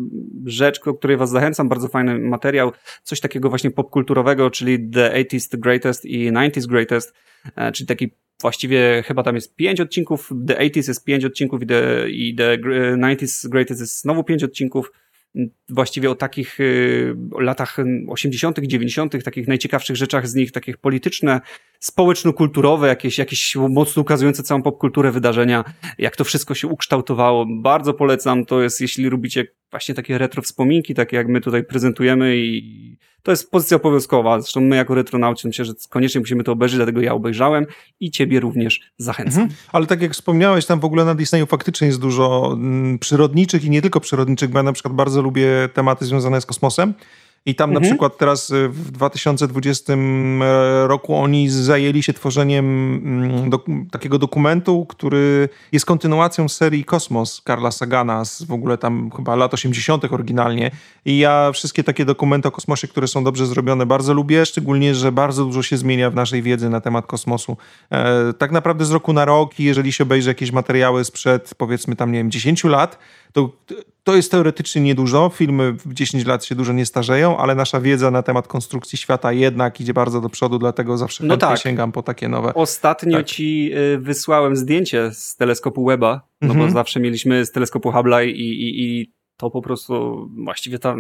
rzecz, do której was zachęcam, bardzo fajny materiał, coś takiego właśnie popkulturowego, czyli The 80s Greatest i 90s Greatest, e, czyli taki właściwie chyba tam jest pięć odcinków, The 80s jest pięć odcinków i The, i the 90s Greatest jest znowu pięć odcinków. Właściwie o takich y, latach 80., 90., takich najciekawszych rzeczach z nich, takich polityczne, społeczno-kulturowe, jakieś, jakieś mocno ukazujące całą popkulturę wydarzenia, jak to wszystko się ukształtowało. Bardzo polecam, to jest, jeśli lubicie właśnie takie retro wspominki, takie jak my tutaj prezentujemy i to jest pozycja obowiązkowa. Zresztą my jako retronauci myślę, że koniecznie musimy to obejrzeć, dlatego ja obejrzałem i ciebie również zachęcam. Mhm. Ale tak jak wspomniałeś, tam w ogóle na Disneyu faktycznie jest dużo mm, przyrodniczych i nie tylko przyrodniczych, bo ja na przykład bardzo lubię tematy związane z kosmosem. I tam mhm. na przykład teraz y, w 2020 e, roku oni zajęli się tworzeniem mm, do, takiego dokumentu, który jest kontynuacją serii Kosmos Karla Sagana z w ogóle tam chyba lat 80. oryginalnie. I ja wszystkie takie dokumenty o kosmosie, które są dobrze zrobione, bardzo lubię, szczególnie, że bardzo dużo się zmienia w naszej wiedzy na temat kosmosu. E, tak naprawdę z roku na rok, jeżeli się obejrzy jakieś materiały sprzed powiedzmy tam, nie wiem, 10 lat, to to jest teoretycznie niedużo. Filmy w 10 lat się dużo nie starzeją, ale nasza wiedza na temat konstrukcji świata jednak idzie bardzo do przodu, dlatego zawsze no tak. sięgam po takie nowe. Ostatnio tak. ci y, wysłałem zdjęcie z teleskopu Weba, no bo mhm. zawsze mieliśmy z teleskopu Hubble i, i, i to po prostu właściwie ta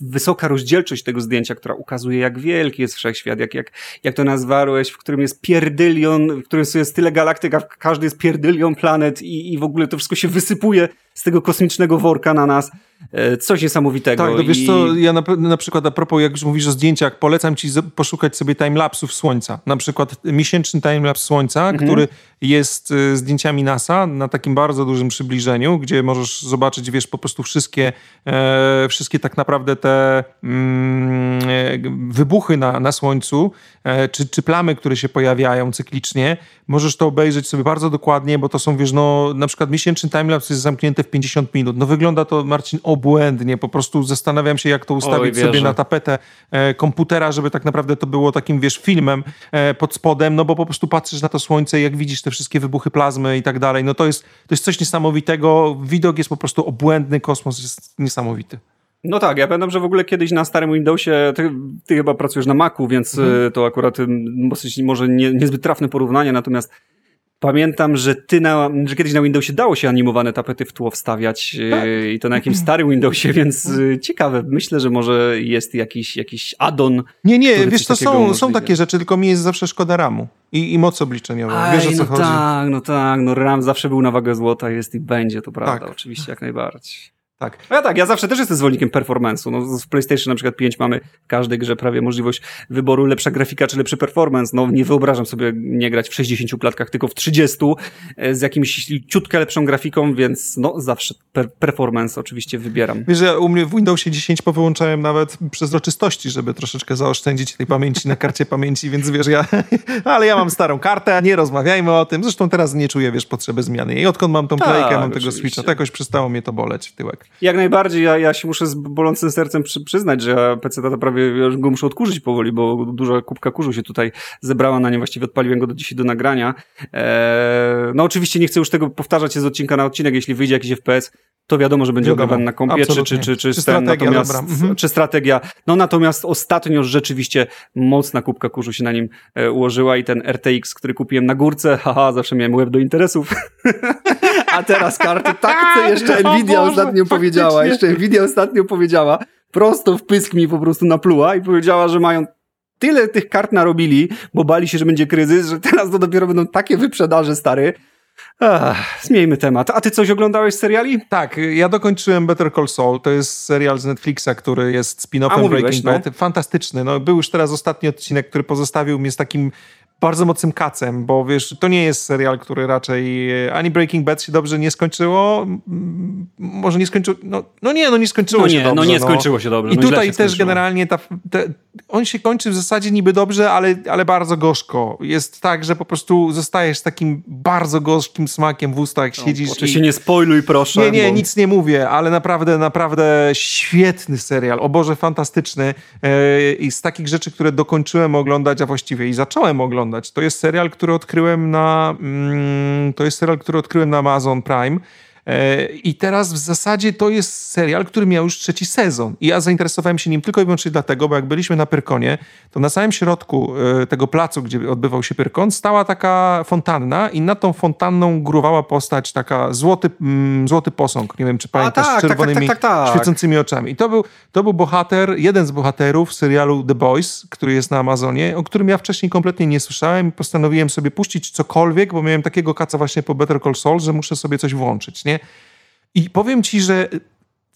wysoka rozdzielczość tego zdjęcia, która ukazuje, jak wielki jest wszechświat, jak, jak, jak to nazwałeś, w którym jest pierdylion, w którym jest tyle galaktyk, a każdy jest pierdylion planet i, i w ogóle to wszystko się wysypuje z tego kosmicznego worka na nas. E, coś niesamowitego. Tak, no wiesz i... co, ja na, na przykład a propos, jak już mówisz o zdjęciach, polecam ci poszukać sobie timelapsów Słońca. Na przykład miesięczny timelapse Słońca, mhm. który jest e, zdjęciami NASA na takim bardzo dużym przybliżeniu, gdzie możesz zobaczyć, wiesz, po prostu wszystkie, e, wszystkie tak naprawdę te mm, e, wybuchy na, na Słońcu, e, czy, czy plamy, które się pojawiają cyklicznie. Możesz to obejrzeć sobie bardzo dokładnie, bo to są, wiesz, no, na przykład miesięczny timelapse jest zamknięty w 50 minut. No wygląda to, Marcin, obłędnie. Po prostu zastanawiam się, jak to ustawić Oj, sobie na tapetę e, komputera, żeby tak naprawdę to było takim, wiesz, filmem e, pod spodem, no bo po prostu patrzysz na to słońce, jak widzisz te wszystkie wybuchy plazmy i tak dalej. No to jest, to jest coś niesamowitego. Widok jest po prostu obłędny, kosmos jest niesamowity. No tak, ja pamiętam, że w ogóle kiedyś na starym Windowsie, ty, ty chyba pracujesz na Macu, więc mhm. E, to akurat dosyć może nie, niezbyt trafne porównanie, natomiast Pamiętam, że ty na, że kiedyś na Windowsie dało się animowane tapety w tło wstawiać tak. E, i to na jakimś starym Windowsie, więc e, ciekawe. Myślę, że może jest jakiś, jakiś add-on. Nie, nie, wiesz, to są, są takie rzeczy, tylko mi jest zawsze szkoda ramu i, i moc obliczeniowa. Wiesz o co no chodzi? tak, no tak, no RAM zawsze był na wagę złota, jest i będzie, to prawda, tak. oczywiście, jak najbardziej. Tak. No ja tak, ja zawsze też jestem zwolennikiem performance'u. No, w PlayStation na przykład 5 mamy w każdej grze prawie możliwość wyboru lepsza grafika czy lepszy performance. No nie wyobrażam sobie nie grać w 60 klatkach, tylko w 30 e, z jakimś ciutkę lepszą grafiką, więc no zawsze per performance oczywiście wybieram. Wiesz, ja u mnie w Windowsie 10 powyłączałem nawet przezroczystości, żeby troszeczkę zaoszczędzić tej pamięci na karcie pamięci, więc wiesz, ja, ale ja mam starą kartę, nie rozmawiajmy o tym. Zresztą teraz nie czuję, wiesz, potrzeby zmiany. I odkąd mam tą tak, playkę, mam tego Switcha, to jakoś przestało mnie to boleć w tyłek. Jak najbardziej, ja, ja się muszę z bolącym sercem przy, przyznać, że ja PC to prawie już go muszę odkurzyć powoli, bo duża kubka kurzu się tutaj zebrała na nie, właściwie odpaliłem go do dzisiaj do nagrania. Eee, no oczywiście nie chcę już tego powtarzać z odcinka na odcinek, jeśli wyjdzie jakiś FPS, to wiadomo, że będzie ogrywany na kompie, czy, czy, czy, czy, czy, strategia, natomiast, mhm. czy strategia. No natomiast ostatnio rzeczywiście mocna kubka kurzu się na nim e, ułożyła i ten RTX, który kupiłem na górce, haha, zawsze miałem web do interesów. A teraz karty tak, co jeszcze Nvidia ostatnio. Powiedziała, jeszcze Nvidia ostatnio powiedziała, prosto w pysk mi po prostu napluła i powiedziała, że mają tyle tych kart narobili, bo bali się, że będzie kryzys, że teraz to dopiero będą takie wyprzedaże, stary, Ach, zmieńmy temat. A ty coś oglądałeś z seriali? Tak, ja dokończyłem Better Call Saul. To jest serial z Netflixa, który jest spin-offem Breaking no? Bad. Fantastyczny. No, był już teraz ostatni odcinek, który pozostawił mnie z takim bardzo mocnym kacem, bo wiesz, to nie jest serial, który raczej e, ani Breaking Bad się dobrze nie skończyło, może nie skończyło, no, no nie, no nie skończyło no nie, się dobrze. No nie no. skończyło się dobrze. I no tutaj też generalnie ta, te, on się kończy w zasadzie niby dobrze, ale, ale bardzo gorzko. Jest tak, że po prostu zostajesz z takim bardzo gorzkim smakiem w ustach, jak no, siedzisz. Oczywiście i... nie spoiluj, proszę. Nie, nie, bo... nic nie mówię, ale naprawdę, naprawdę świetny serial. O Boże, fantastyczny. Yy, I z takich rzeczy, które dokończyłem oglądać, a właściwie i zacząłem oglądać, oglądać. To jest serial, który odkryłem na, mm, to jest serial, który odkryłem na Amazon Prime. E, I teraz w zasadzie to jest serial, który miał już trzeci sezon. I ja zainteresowałem się nim tylko i wyłącznie dlatego, bo jak byliśmy na Pyrkonie, to na samym środku e, tego placu, gdzie odbywał się Pyrkon, stała taka fontanna i nad tą fontanną growała postać taka złoty, mm, złoty posąg. Nie wiem, czy pamiętasz, tak, z czerwonymi, tak, tak, tak, tak, świecącymi oczami. I to był, to był bohater, jeden z bohaterów serialu The Boys, który jest na Amazonie, o którym ja wcześniej kompletnie nie słyszałem i postanowiłem sobie puścić cokolwiek, bo miałem takiego kaca właśnie po Better Call Saul, że muszę sobie coś włączyć, nie? I powiem ci, że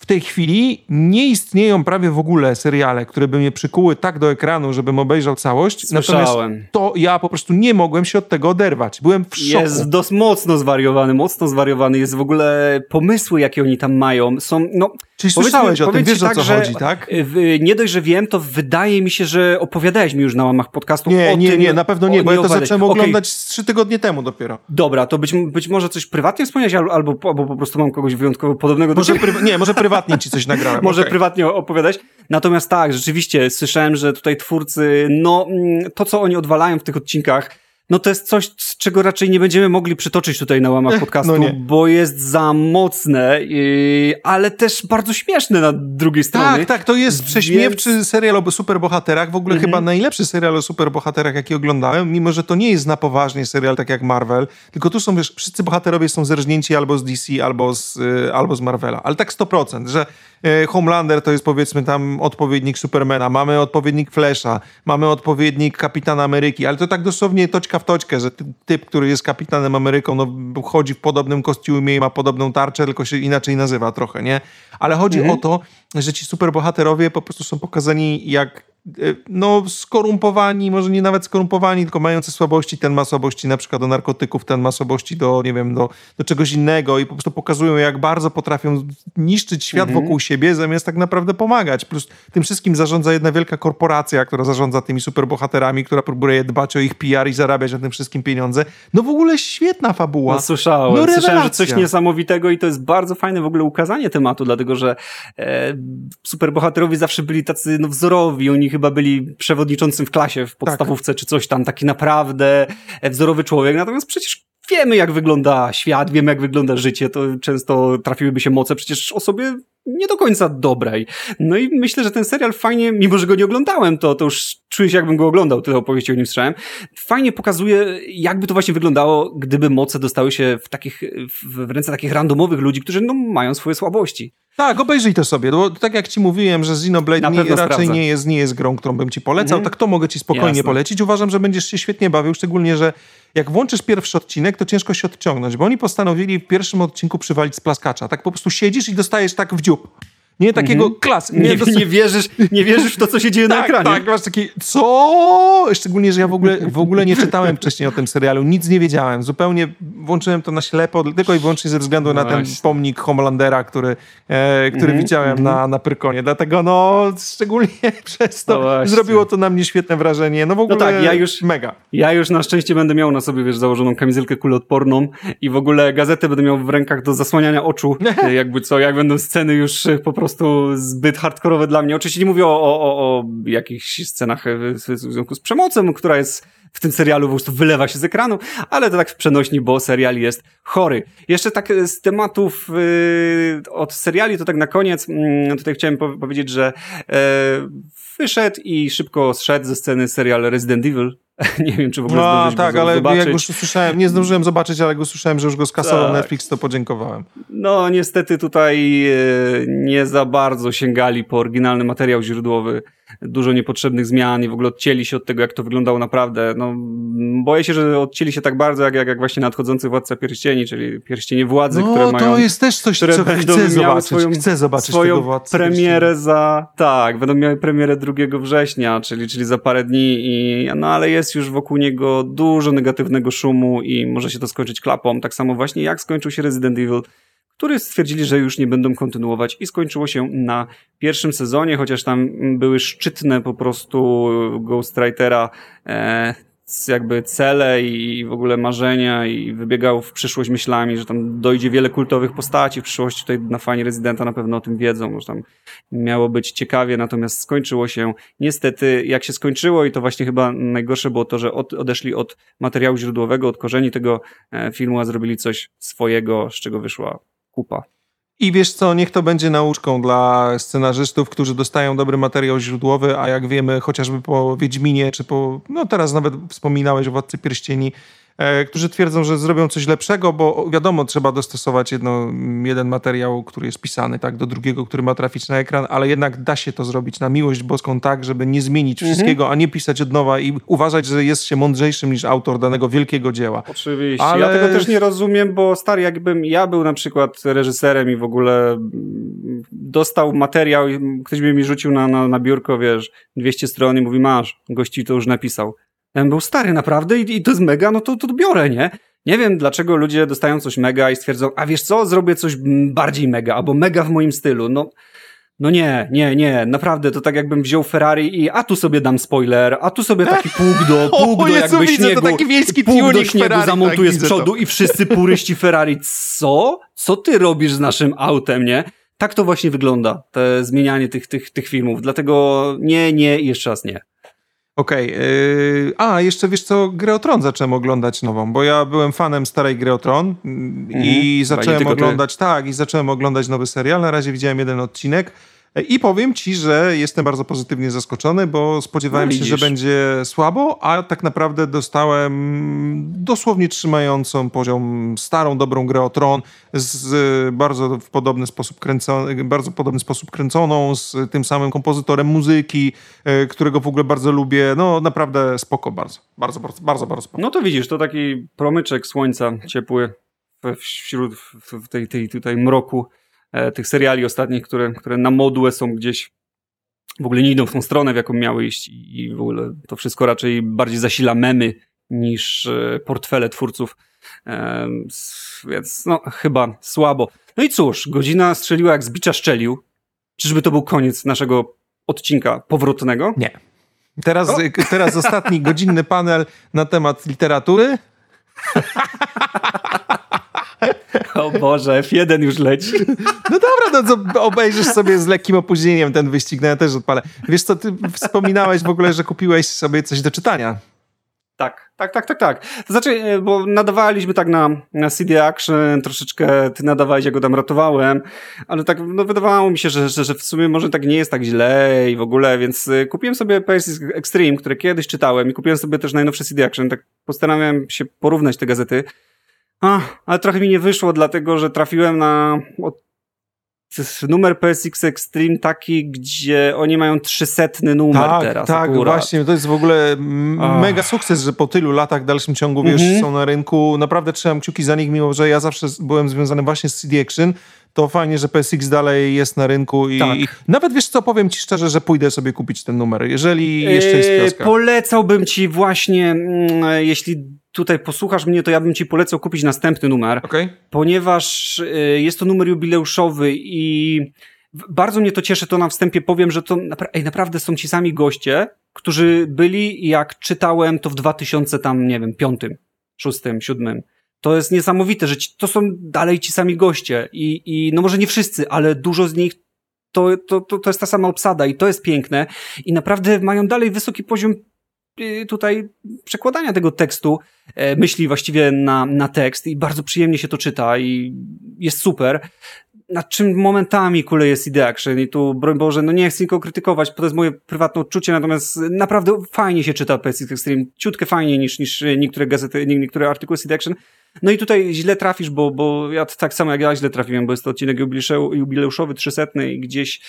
w tej chwili nie istnieją prawie w ogóle seriale, które by mnie przykuły tak do ekranu, żebym obejrzał całość. Słyszałem. Natomiast to ja po prostu nie mogłem się od tego oderwać. Byłem w szoku. Jest dość mocno zwariowany, mocno zwariowany. Jest w ogóle pomysły, jakie oni tam mają. Są, no, Czyli słyszałeś o tym, wiesz tak, o co że chodzi, tak? w- Nie dość, że wiem, to wydaje mi się, że opowiadałeś mi już na łamach podcastu Nie, o nie, tym. nie, na pewno o- nie, bo ja to zacząłem oglądać trzy tygodnie temu dopiero. Dobra, to być, być może coś prywatnie wspomniałeś, al- albo, albo po prostu mam kogoś wyjątkowo podobnego do Może nie, może prywatnie ci coś nagrałem. Może okej. prywatnie opowiadać. Natomiast tak, rzeczywiście słyszałem, że tutaj twórcy, no mm, to co oni odwalają w tych odcinkach, no to jest coś, z czego raczej nie będziemy mogli przytoczyć tutaj na łamach podcastu, no nie. bo jest za mocne, yy, ale też bardzo śmieszne na drugiej stronie. Tak, tak, to jest prześmiewczy serial o superbohaterach, w ogóle Mhm. chyba najlepszy serial o superbohaterach, jaki oglądałem, mimo że to nie jest na poważnie serial tak jak Marvel, tylko tu są, wiesz, wszyscy bohaterowie są zerżnięci albo z DC, albo z, y, albo z Marvela, ale tak 100%, że Homelander to jest powiedzmy tam odpowiednik Supermana, mamy odpowiednik Flasha, mamy odpowiednik Kapitana Ameryki, ale to tak dosłownie toczka w toczkę, że ty- typ, który jest Kapitanem Ameryką, no chodzi w podobnym kostiumie i ma podobną tarczę, tylko się inaczej nazywa trochę, nie? Ale chodzi Mhm. o to, że ci superbohaterowie po prostu są pokazani jak e, no skorumpowani, może nie nawet skorumpowani, tylko mający słabości, ten ma słabości na przykład do narkotyków, ten ma słabości do, nie wiem, do, do czegoś innego i po prostu pokazują jak bardzo potrafią niszczyć świat Mhm. wokół siebie, zamiast tak naprawdę pomagać. Plus tym wszystkim zarządza jedna wielka korporacja, która zarządza tymi superbohaterami, która próbuje dbać o ich PR i zarabiać na tym wszystkim pieniądze. No w ogóle świetna fabuła. No, słyszałem. No, słyszałem, że coś niesamowitego i to jest bardzo fajne w ogóle ukazanie tematu, dlatego że e, superbohaterowie zawsze byli tacy no, wzorowi. Oni chyba byli przewodniczącym w klasie w podstawówce czy coś tam, taki naprawdę wzorowy człowiek. Natomiast przecież wiemy, jak wygląda świat, wiemy, jak wygląda życie. To często trafiłyby się moce przecież osobie nie do końca dobrej. No i myślę, że ten serial fajnie, mimo że go nie oglądałem, to, to już czuję się, jakbym go oglądał, tyle opowieści o nim słyszałem. Fajnie pokazuje, jakby to właśnie wyglądało, gdyby moce dostały się w takich, w, ręce takich randomowych ludzi, którzy no, mają swoje słabości. Tak, obejrzyj to sobie, bo tak jak ci mówiłem, że Xenoblade nie, raczej sprawdzę. nie jest, nie jest grą, którą bym ci polecał, Mhm. tak to mogę ci spokojnie Jasne. polecić. Uważam, że będziesz się świetnie bawił, szczególnie, że jak włączysz pierwszy odcinek, to ciężko się odciągnąć, bo oni postanowili w pierwszym odcinku przywalić z plaskacza. Tak po prostu siedzisz i dostajesz tak w tchup. Nie takiego klas. Mhm. Nie, dosta- nie, wierzysz, nie wierzysz w to, co się dzieje na tak, ekranie. tak, masz taki, co? Szczególnie, że ja w ogóle, w ogóle nie czytałem wcześniej o tym serialu, nic nie wiedziałem. Zupełnie włączyłem to na ślepo, tylko i wyłącznie ze względu na ten pomnik Homelandera, który, e, który Mhm, widziałem na, na Pyrkonie. Dlatego no, szczególnie przez to No zrobiło to na mnie świetne wrażenie. No w ogóle tak, ja już- mega. Ja już na szczęście będę miał na sobie, wiesz, założoną kamizelkę kuloodporną i w ogóle gazetę będę miał w rękach do zasłaniania oczu, jakby co, jak będą sceny już e, po prostu zbyt hardkorowe dla mnie. Oczywiście nie mówię o, o, o, jakichś scenach e, w, związku z przemocą, która jest w tym serialu po prostu wylewa się z ekranu, ale to tak w przenośni, bo serial jest chory. Jeszcze tak e, z tematów e, od seriali, to tak na koniec, mm, tutaj chciałem po powiedzieć, że e, wyszedł i szybko zszedł ze sceny serial Resident Evil. nie wiem, czy w ogóle No tak, go ale zobaczyć. jak już usłyszałem, nie zdążyłem zobaczyć, ale jak usłyszałem, że już go skasował Tak. Netflix, to podziękowałem. No, niestety tutaj e, nie za bardzo sięgali po oryginalny materiał źródłowy. Dużo niepotrzebnych zmian i w ogóle odcięli się od tego, jak to wyglądało naprawdę. No, boję się, że odcięli się tak bardzo, jak, jak, jak właśnie nadchodzący Władca Pierścieni, czyli Pierścienie Władzy, które No mają... to jest też coś, które co chcę zobaczyć. swoją- chcę zobaczyć tego swoją władcę premierę za, tak, będą miały premierę 2 września, czyli, czyli za parę dni i, no ale jest już wokół niego dużo negatywnego szumu i może się to skończyć klapą, tak samo właśnie jak skończył się Resident Evil, który stwierdzili, że już nie będą kontynuować i skończyło się na pierwszym sezonie, chociaż tam były szczytne po prostu Ghostwritera e, jakby cele i w ogóle marzenia i wybiegał w przyszłość myślami, że tam dojdzie wiele kultowych postaci w przyszłości. Tutaj na fani Rezydenta na pewno o tym wiedzą, że tam miało być ciekawie, natomiast skończyło się niestety jak się skończyło i to właśnie chyba najgorsze było to, że od, odeszli od materiału źródłowego, od korzeni tego e, filmu, a zrobili coś swojego, z czego wyszła kupa. I wiesz co, niech to będzie nauczką dla scenarzystów, którzy dostają dobry materiał źródłowy, a jak wiemy, chociażby po Wiedźminie, czy po, no teraz nawet wspominałeś o Władcy Pierścieni, którzy twierdzą, że zrobią coś lepszego, bo wiadomo, trzeba dostosować jedno, jeden materiał, który jest pisany tak, do drugiego, który ma trafić na ekran, ale jednak da się to zrobić na miłość boską tak, żeby nie zmienić mhm. wszystkiego, a nie pisać od nowa i uważać, że jest się mądrzejszym niż autor danego wielkiego dzieła. Oczywiście. Ale... Ja tego też nie rozumiem, bo stary, jakbym ja był na przykład reżyserem i w ogóle dostał materiał, ktoś by mi rzucił na, na, na biurko, wiesz, 200 stron i mówi, masz, gości to już napisał. Ja był stary naprawdę i, i to jest mega, no to, to biorę, nie? Nie wiem, dlaczego ludzie dostają coś mega i stwierdzą, a wiesz co, zrobię coś bardziej mega, albo mega w moim stylu. No, no nie, nie, nie, naprawdę to tak jakbym wziął Ferrari i a tu sobie dam spoiler, a tu sobie taki pług do, pług do jakby widzę, śniegu, to taki wiejski pług do śniegu Ferrari, zamontuję tak, z przodu i wszyscy puryści Ferrari, co? Co ty robisz z naszym autem, nie? Tak to właśnie wygląda, te zmienianie tych, tych, tych filmów, dlatego nie, nie i jeszcze raz nie. Okej. Okay, yy, a, jeszcze wiesz co, Grę o Tron zacząłem oglądać nową, bo ja byłem fanem starej Gry o Tron i mhm. zacząłem oglądać, ty. tak, i zacząłem oglądać nowy serial. Na razie widziałem jeden odcinek. I powiem ci, że jestem bardzo pozytywnie zaskoczony, bo spodziewałem no, się, że będzie słabo, a tak naprawdę dostałem dosłownie trzymającą poziom starą, dobrą grę o tron z bardzo w podobny sposób kręconą, bardzo podobny sposób kręconą, z tym samym kompozytorem muzyki, e, którego w ogóle bardzo lubię. No naprawdę spoko bardzo. Bardzo, bardzo, bardzo, bardzo spoko. No to widzisz, to taki promyczek słońca ciepły wśród w tej, tej tutaj mroku tych seriali ostatnich, które, które na modłę są gdzieś w ogóle nie idą w tą stronę, w jaką miały iść i w ogóle to wszystko raczej bardziej zasila memy niż e, portfele twórców. E, więc no, chyba słabo. No i cóż, godzina strzeliła jak z bicza szczelił. Czyżby to był koniec naszego odcinka powrotnego? Nie. Teraz, teraz ostatni godzinny panel na temat literatury. O Boże, F1 już leci. No dobra, no to obejrzysz sobie z lekkim opóźnieniem ten wyścig, no ja też odpalę. Wiesz co, ty wspominałeś w ogóle, że kupiłeś sobie coś do czytania. Tak, tak, tak, tak, tak. To znaczy, e, bo nadawaliśmy tak na, na CD Action, troszeczkę ty nadawałeś, ja go tam ratowałem, ale tak, no wydawało mi się, że, że, że w sumie może tak nie jest tak źle i w ogóle, więc e, kupiłem sobie PS Extreme, które kiedyś czytałem i kupiłem sobie też najnowsze CD Action, tak postarałem się porównać te gazety. A, ale trochę mi nie wyszło, dlatego że trafiłem na numer PSX Extreme taki, gdzie oni mają trzysetny numer tak, teraz. Tak, akurat. właśnie, to jest w ogóle mega sukces, że po tylu latach w dalszym ciągu, wiesz, -hmm. są na rynku. Naprawdę trzymam kciuki za nich, mimo że ja zawsze byłem związany właśnie z CD Action to fajnie, że PSX dalej jest na rynku i, tak. i, nawet wiesz co, powiem ci szczerze, że pójdę sobie kupić ten numer, jeżeli jeszcze jest w kioskach. Polecałbym ci właśnie, mm, jeśli tutaj posłuchasz mnie, to ja bym ci polecał kupić następny numer, okay. ponieważ y, jest to numer jubileuszowy i bardzo mnie to cieszy, to na wstępie powiem, że to ej, naprawdę są ci sami goście, którzy byli, jak czytałem, to w 2000 tam, nie wiem, piątym, szóstym, siódmym. To jest niesamowite, że ci, to są dalej ci sami goście i, i no może nie wszyscy, ale dużo z nich to, to, to, to jest ta sama obsada i to jest piękne i naprawdę mają dalej wysoki poziom y, tutaj przekładania tego tekstu, e, myśli właściwie na, na tekst i bardzo przyjemnie się to czyta i jest super nad czym momentami kuleje CD Action i tu, broń Boże, no nie chcę nikogo krytykować, bo to jest moje prywatne odczucie, natomiast naprawdę fajnie się czyta PSX Extreme, ciutkę fajniej niż, niż niektóre gazety, niektóre artykuły CD Action. No i tutaj źle trafisz, bo, bo ja tak samo jak ja źle trafiłem, bo jest to odcinek jubileuszowy, trzysetny i gdzieś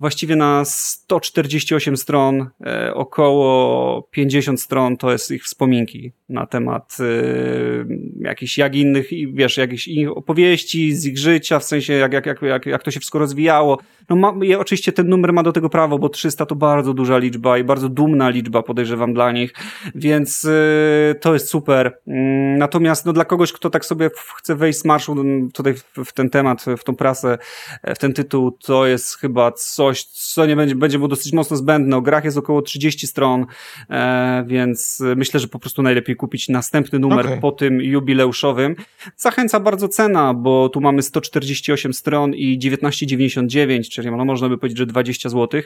właściwie na 148 stron, e, około 50 stron to jest ich wspominki na temat y, jakichś jak innych, wiesz, jakichś opowieści z ich życia, w sensie jak, jak, jak, jak, jak to się wszystko rozwijało. No ma, oczywiście ten numer ma do tego prawo, bo 300 to bardzo duża liczba i bardzo dumna liczba, podejrzewam dla nich, więc y, to jest super. Y, natomiast no dla kogoś, kto tak sobie chce wejść z marszu tutaj w, ten temat, w tą prasę, w ten tytuł, to jest chyba coś, co nie będzie, będzie mu dosyć mocno zbędne. O grach jest około 30 stron, e, więc myślę, że po prostu najlepiej kupić następny numer okay. po tym jubileuszowym. Zachęca bardzo cena, bo tu mamy 148 stron i 19,99, czyli no można by powiedzieć, że 20 zł.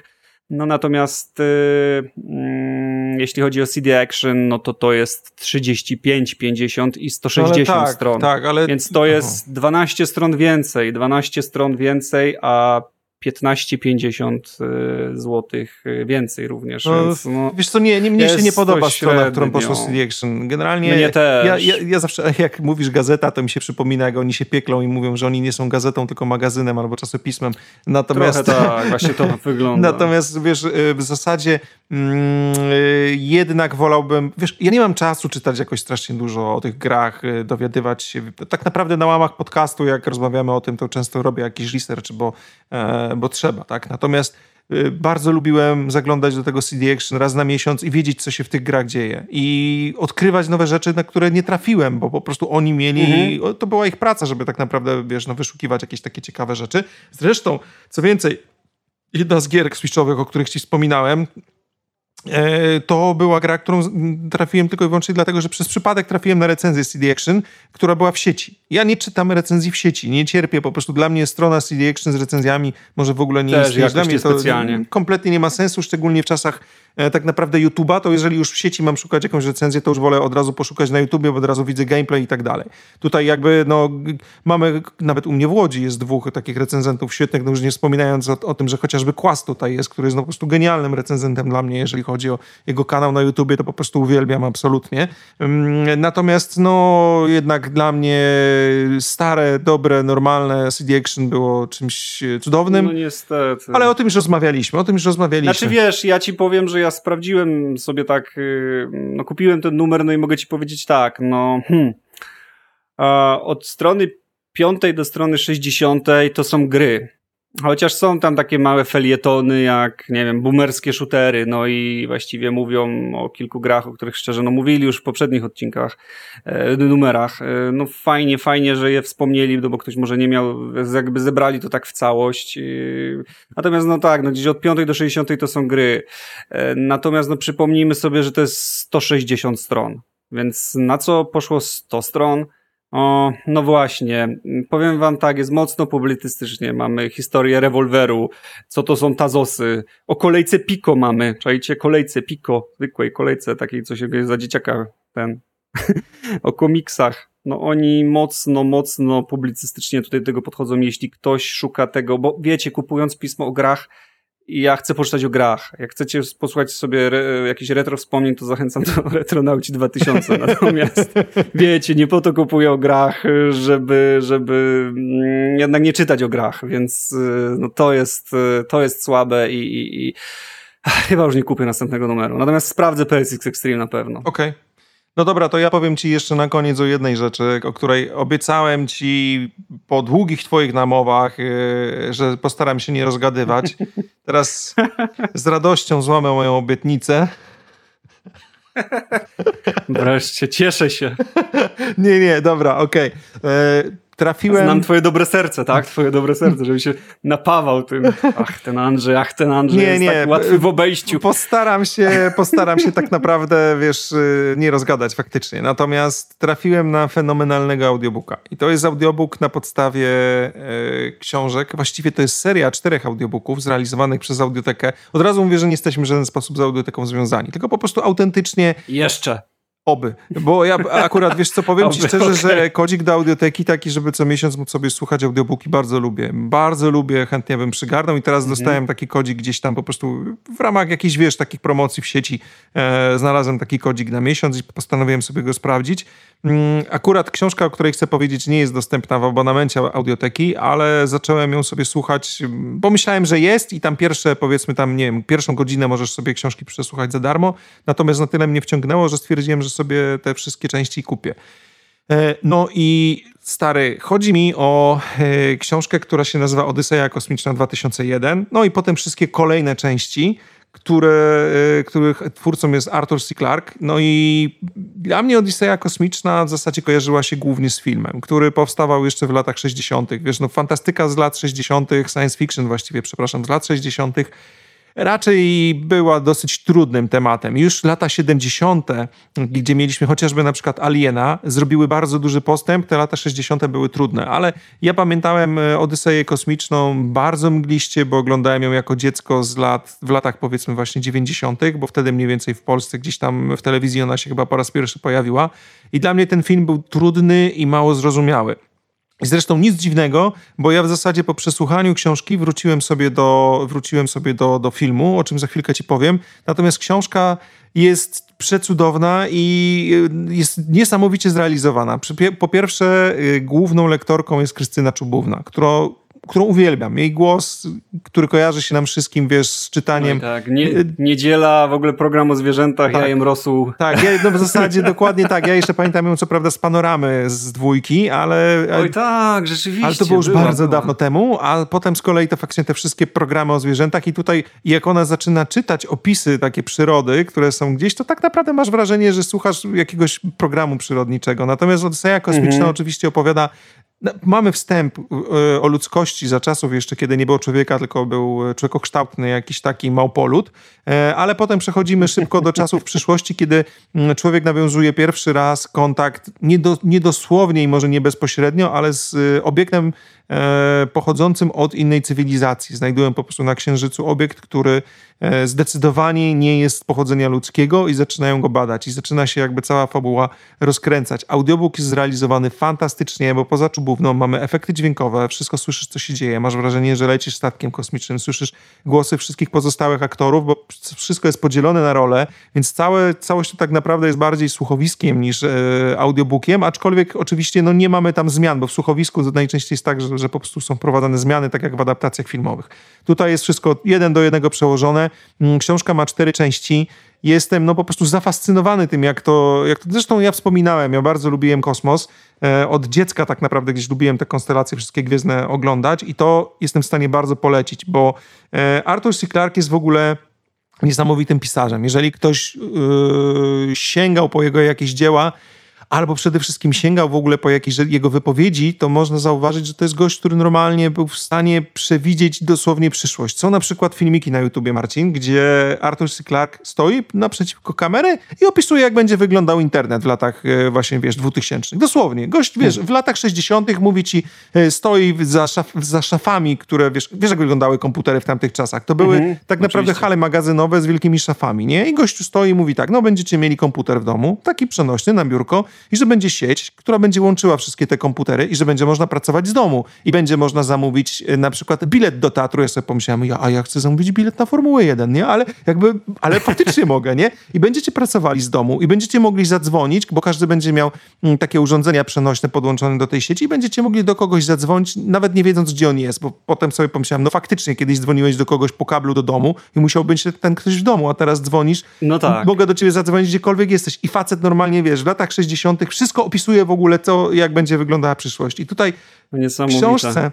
No natomiast yy, yy, jeśli chodzi o CD Action, no to to jest 35, 50 i 160 no tak, stron. Tak, ale... Więc to jest 12 stron więcej, 12 stron więcej, a 15-50 y, złotych y, więcej również. No, więc, no, wiesz co, nie, nie mnie się nie podoba strona, którą poszło CD Action. Generalnie mnie też. Ja, ja, ja, zawsze, jak mówisz gazeta, to mi się przypomina, jak oni się pieklą i mówią, że oni nie są gazetą, tylko magazynem albo czasopismem. Natomiast, Trochę tak, właśnie to wygląda. Natomiast wiesz, y, w zasadzie jednak wolałbym, wiesz, ja nie mam czasu czytać jakoś strasznie dużo o tych grach, dowiadywać się. Tak naprawdę na łamach podcastu, jak rozmawiamy o tym, to często robię jakiś research, bo e, bo trzeba, tak? Natomiast y, bardzo lubiłem zaglądać do tego CD Action raz na miesiąc i wiedzieć, co się w tych grach dzieje. I odkrywać nowe rzeczy, na które nie trafiłem, bo po prostu oni mieli, mhm. to była ich praca, żeby tak naprawdę, wiesz, no, wyszukiwać jakieś takie ciekawe rzeczy. Zresztą, co więcej, jedna z gier switchowych, o których ci wspominałem, to była gra, którą trafiłem tylko i wyłącznie dlatego, że przez przypadek trafiłem na recenzję CD Action, która była w sieci. Ja nie czytam recenzji w sieci, nie cierpię, po prostu dla mnie strona CD Action z recenzjami może w ogóle nie Też istnieć. Dla mnie to specjalnie. kompletnie nie ma sensu, szczególnie w czasach E, tak naprawdę YouTube'a, to jeżeli już w sieci mam szukać jakąś recenzję, to już wolę od razu poszukać na YouTubie, bo od razu widzę gameplay i tak dalej. Tutaj jakby, no, mamy, nawet u mnie w Łodzi jest dwóch takich recenzentów świetnych, no już nie wspominając o, o tym, że chociażby Kłas tutaj jest, który jest no, po prostu genialnym recenzentem dla mnie, jeżeli chodzi o jego kanał na YouTubie, to po prostu uwielbiam absolutnie. Mm, natomiast, no, jednak dla mnie stare, dobre, normalne CD Action było czymś cudownym. No niestety. Ale o tym już rozmawialiśmy, o tym już rozmawialiśmy. Znaczy wiesz, ja ci powiem, że ja sprawdziłem sobie tak, y, no kupiłem ten numer, no i mogę ci powiedzieć tak, no hmm, od strony piątej do strony sześćdziesiątej to są gry. Chociaż są tam takie małe felietony, jak, nie wiem, boomerskie shootery, no i właściwie mówią o kilku grach, o których szczerze, no mówili już w poprzednich odcinkach, e, numerach. E, no fajnie, fajnie, że je wspomnieli, no bo ktoś może nie miał, jakby zebrali to tak w całość. E, natomiast no tak, no gdzieś od 5 do 60 to są gry. E, natomiast no przypomnijmy sobie, że to jest 160 stron. Więc na co poszło 100 stron? O, no właśnie. Powiem wam tak, jest mocno publicystycznie. Mamy historię rewolweru, co to są tazosy. O kolejce Pico mamy. Czajcie, kolejce Pico, zwykłej kolejce, takiej, co się za dzieciaka, ten. o komiksach. No oni mocno, mocno publicystycznie tutaj do tego podchodzą. Jeśli ktoś szuka tego, bo wiecie, kupując pismo o grach, i ja chcę poczytać o grach. Jak chcecie posłuchać sobie re, jakiś retro wspomnień, to zachęcam do Retronauci 2000. Natomiast wiecie, nie po to kupuję o grach, żeby, żeby mm, jednak nie czytać o grach, więc y, no to jest, y, to jest słabe i, i, i chyba już nie kupię następnego numeru. Natomiast sprawdzę PSX Extreme na pewno. Okej. Okay. No dobra, to ja powiem ci jeszcze na koniec o jednej rzeczy, o której obiecałem ci po długich twoich namowach, yy, że postaram się nie rozgadywać. Teraz z radością złamę moją obietnicę. Wreszcie, cieszę się. nie, nie, dobra, okej. Okay. Yy, trafiłem... Znam twoje dobre serce, tak? Twoje dobre serce, żeby się napawał tym. Ach, ten Andrzej, ach, ten Andrzej nie, jest nie. tak łatwy w obejściu. Postaram się, postaram się tak naprawdę, wiesz, y, nie rozgadać faktycznie. Natomiast trafiłem na fenomenalnego audiobooka. I to jest audiobook na podstawie e, książek. Właściwie to jest seria czterech audiobooków zrealizowanych przez Audiotekę. Od razu mówię, że nie jesteśmy w żaden sposób z Audioteką związani, tylko po prostu autentycznie... Jeszcze. Oby. Bo ja akurat, wiesz co, powiem ci szczerze, okay. że kodzik do audioteki taki, żeby co miesiąc móc sobie słuchać audiobooki, bardzo lubię. Bardzo lubię, chętnie bym przygarnął i teraz mm -hmm. dostałem taki kodzik gdzieś tam po prostu w ramach jakichś, wiesz, takich promocji w sieci e, znalazłem taki kodzik na miesiąc i postanowiłem sobie go sprawdzić. Mm, akurat książka, o której chcę powiedzieć, nie jest dostępna w abonamencie audioteki, ale zacząłem ją sobie słuchać, bo myślałem, że jest i tam pierwsze, powiedzmy tam, nie wiem, pierwszą godzinę możesz sobie książki przesłuchać za darmo, natomiast na tyle mnie wciągnęło, że stwierdziłem, że sobie te wszystkie części kupię. E, no i stary, chodzi mi o e, książkę, która się nazywa Odyseja Kosmiczna 2001, no i potem wszystkie kolejne części, które, e, których twórcą jest Arthur C. Clarke. No i dla mnie Odyseja Kosmiczna w zasadzie kojarzyła się głównie z filmem, który powstawał jeszcze w latach 60. Wiesz, no fantastyka z lat 60., science fiction właściwie, przepraszam, z lat 60 raczej była dosyć trudnym tematem. Już lata 70., gdzie mieliśmy chociażby na przykład Aliena, zrobiły bardzo duży postęp, te lata 60. były trudne, ale ja pamiętałem e, Odyseję Kosmiczną bardzo mgliście, bo oglądałem ją jako dziecko z lat, w latach powiedzmy właśnie 90., bo wtedy mniej więcej w Polsce gdzieś tam w telewizji ona się chyba po raz pierwszy pojawiła i dla mnie ten film był trudny i mało zrozumiały. Zresztą nic dziwnego, bo ja w zasadzie po przesłuchaniu książki wróciłem sobie do, wróciłem sobie do, do filmu, o czym za chwilkę ci powiem. Natomiast książka jest przecudowna i y, jest niesamowicie zrealizowana. Po pierwsze, y, główną lektorką jest Krystyna Czubówna, którą którą uwielbiam. Jej głos, który kojarzy się nam wszystkim, wiesz, z czytaniem. No tak, Nie, niedziela, w ogóle program o zwierzętach, tak, jajem rosół. Tak, ja, no w zasadzie dokładnie tak. Ja jeszcze pamiętam ją co prawda z panoramy z dwójki, ale... Oj tak, rzeczywiście. Ale to było już była, bardzo była. dawno temu, a potem z kolei to faktycznie te wszystkie programy o zwierzętach i tutaj jak ona zaczyna czytać opisy takie przyrody, które są gdzieś, to tak naprawdę masz wrażenie, że słuchasz jakiegoś programu przyrodniczego. Natomiast Odyseja Kosmiczna mhm. oczywiście opowiada mamy wstęp e, o ludzkości za czasów jeszcze, kiedy nie było człowieka, tylko był człowiekokształtny, jakiś taki małpolut, e, ale potem przechodzimy szybko do czasów przyszłości, kiedy mm, człowiek nawiązuje pierwszy raz kontakt, nie, do, nie dosłownie i może nie bezpośrednio, ale z obiektem pochodzącym od innej cywilizacji. Znajdują po prostu na Księżycu obiekt, który zdecydowanie nie jest pochodzenia ludzkiego i zaczynają go badać. I zaczyna się jakby cała fabuła rozkręcać. Audiobook jest zrealizowany fantastycznie, bo poza ślubowną, mamy efekty dźwiękowe, wszystko słyszysz, co się dzieje, masz wrażenie, że lecisz statkiem kosmicznym, słyszysz głosy wszystkich pozostałych aktorów, bo wszystko jest podzielone na role, więc całe, całość to tak naprawdę jest bardziej słuchowiskiem niż e, audiobookiem, aczkolwiek oczywiście no, nie mamy tam zmian, bo w słuchowisku najczęściej jest tak, że, że po prostu są prowadzone zmiany, tak jak w adaptacjach filmowych. Tutaj jest wszystko jeden do jednego przełożone. Mm, książka ma cztery części jestem no po prostu zafascynowany tym, jak to, jak to zresztą ja wspominałem, ja bardzo lubiłem kosmos. E, od dziecka tak naprawdę gdzieś lubiłem te konstelacje wszystkie gwiezdne oglądać i to jestem w stanie bardzo polecić, bo e, Arthur C. Clarke jest w ogóle niesamowitym pisarzem. Jeżeli ktoś yy, sięgał po jego jakieś dzieła, albo przede wszystkim sięgał w ogóle po jakieś jego wypowiedzi, to można zauważyć, że to jest gość, który normalnie był w stanie przewidzieć dosłownie przyszłość. Są na przykład filmiki na YouTubie, Marcin, gdzie Arthur C. Clarke stoi naprzeciwko kamery i opisuje, jak będzie wyglądał internet w latach e, właśnie, wiesz, 2000. Dosłownie. Gość, wiesz, w latach 60. mówi ci, e, stoi za, szaf, za szafami, które, wiesz, wiesz, jak wyglądały komputery w tamtych czasach. To były mhm, tak naprawdę oczywiście. hale magazynowe z wielkimi szafami, nie? I gościu stoi i mówi tak, no będziecie mieli komputer w domu, taki przenośny na biurko i że będzie sieć, która będzie łączyła wszystkie te komputery i że będzie można pracować z domu i będzie można zamówić e, na przykład bilet do teatru. Ja sobie pomyślałem, ja, a ja chcę zamówić bilet na Formułę 1, nie? Ale jakby, ale faktycznie mogę, nie? I będziecie pracowali z domu i będziecie mogli zadzwonić, bo każdy będzie miał mm, takie urządzenia przenośne podłączone do tej sieci i będziecie mogli do kogoś zadzwonić, nawet nie wiedząc, gdzie on jest, bo potem sobie pomyślałem, no faktycznie, kiedyś dzwoniłeś do kogoś po kablu do domu i musiał być ten ktoś w domu, a teraz dzwonisz, no tak. mogę do ciebie zadzwonić gdziekolwiek jesteś. I facet normalnie, wiesz, w latach 60 wszystko opisuje w ogóle to, jak będzie wyglądała przyszłość. I tutaj w książce,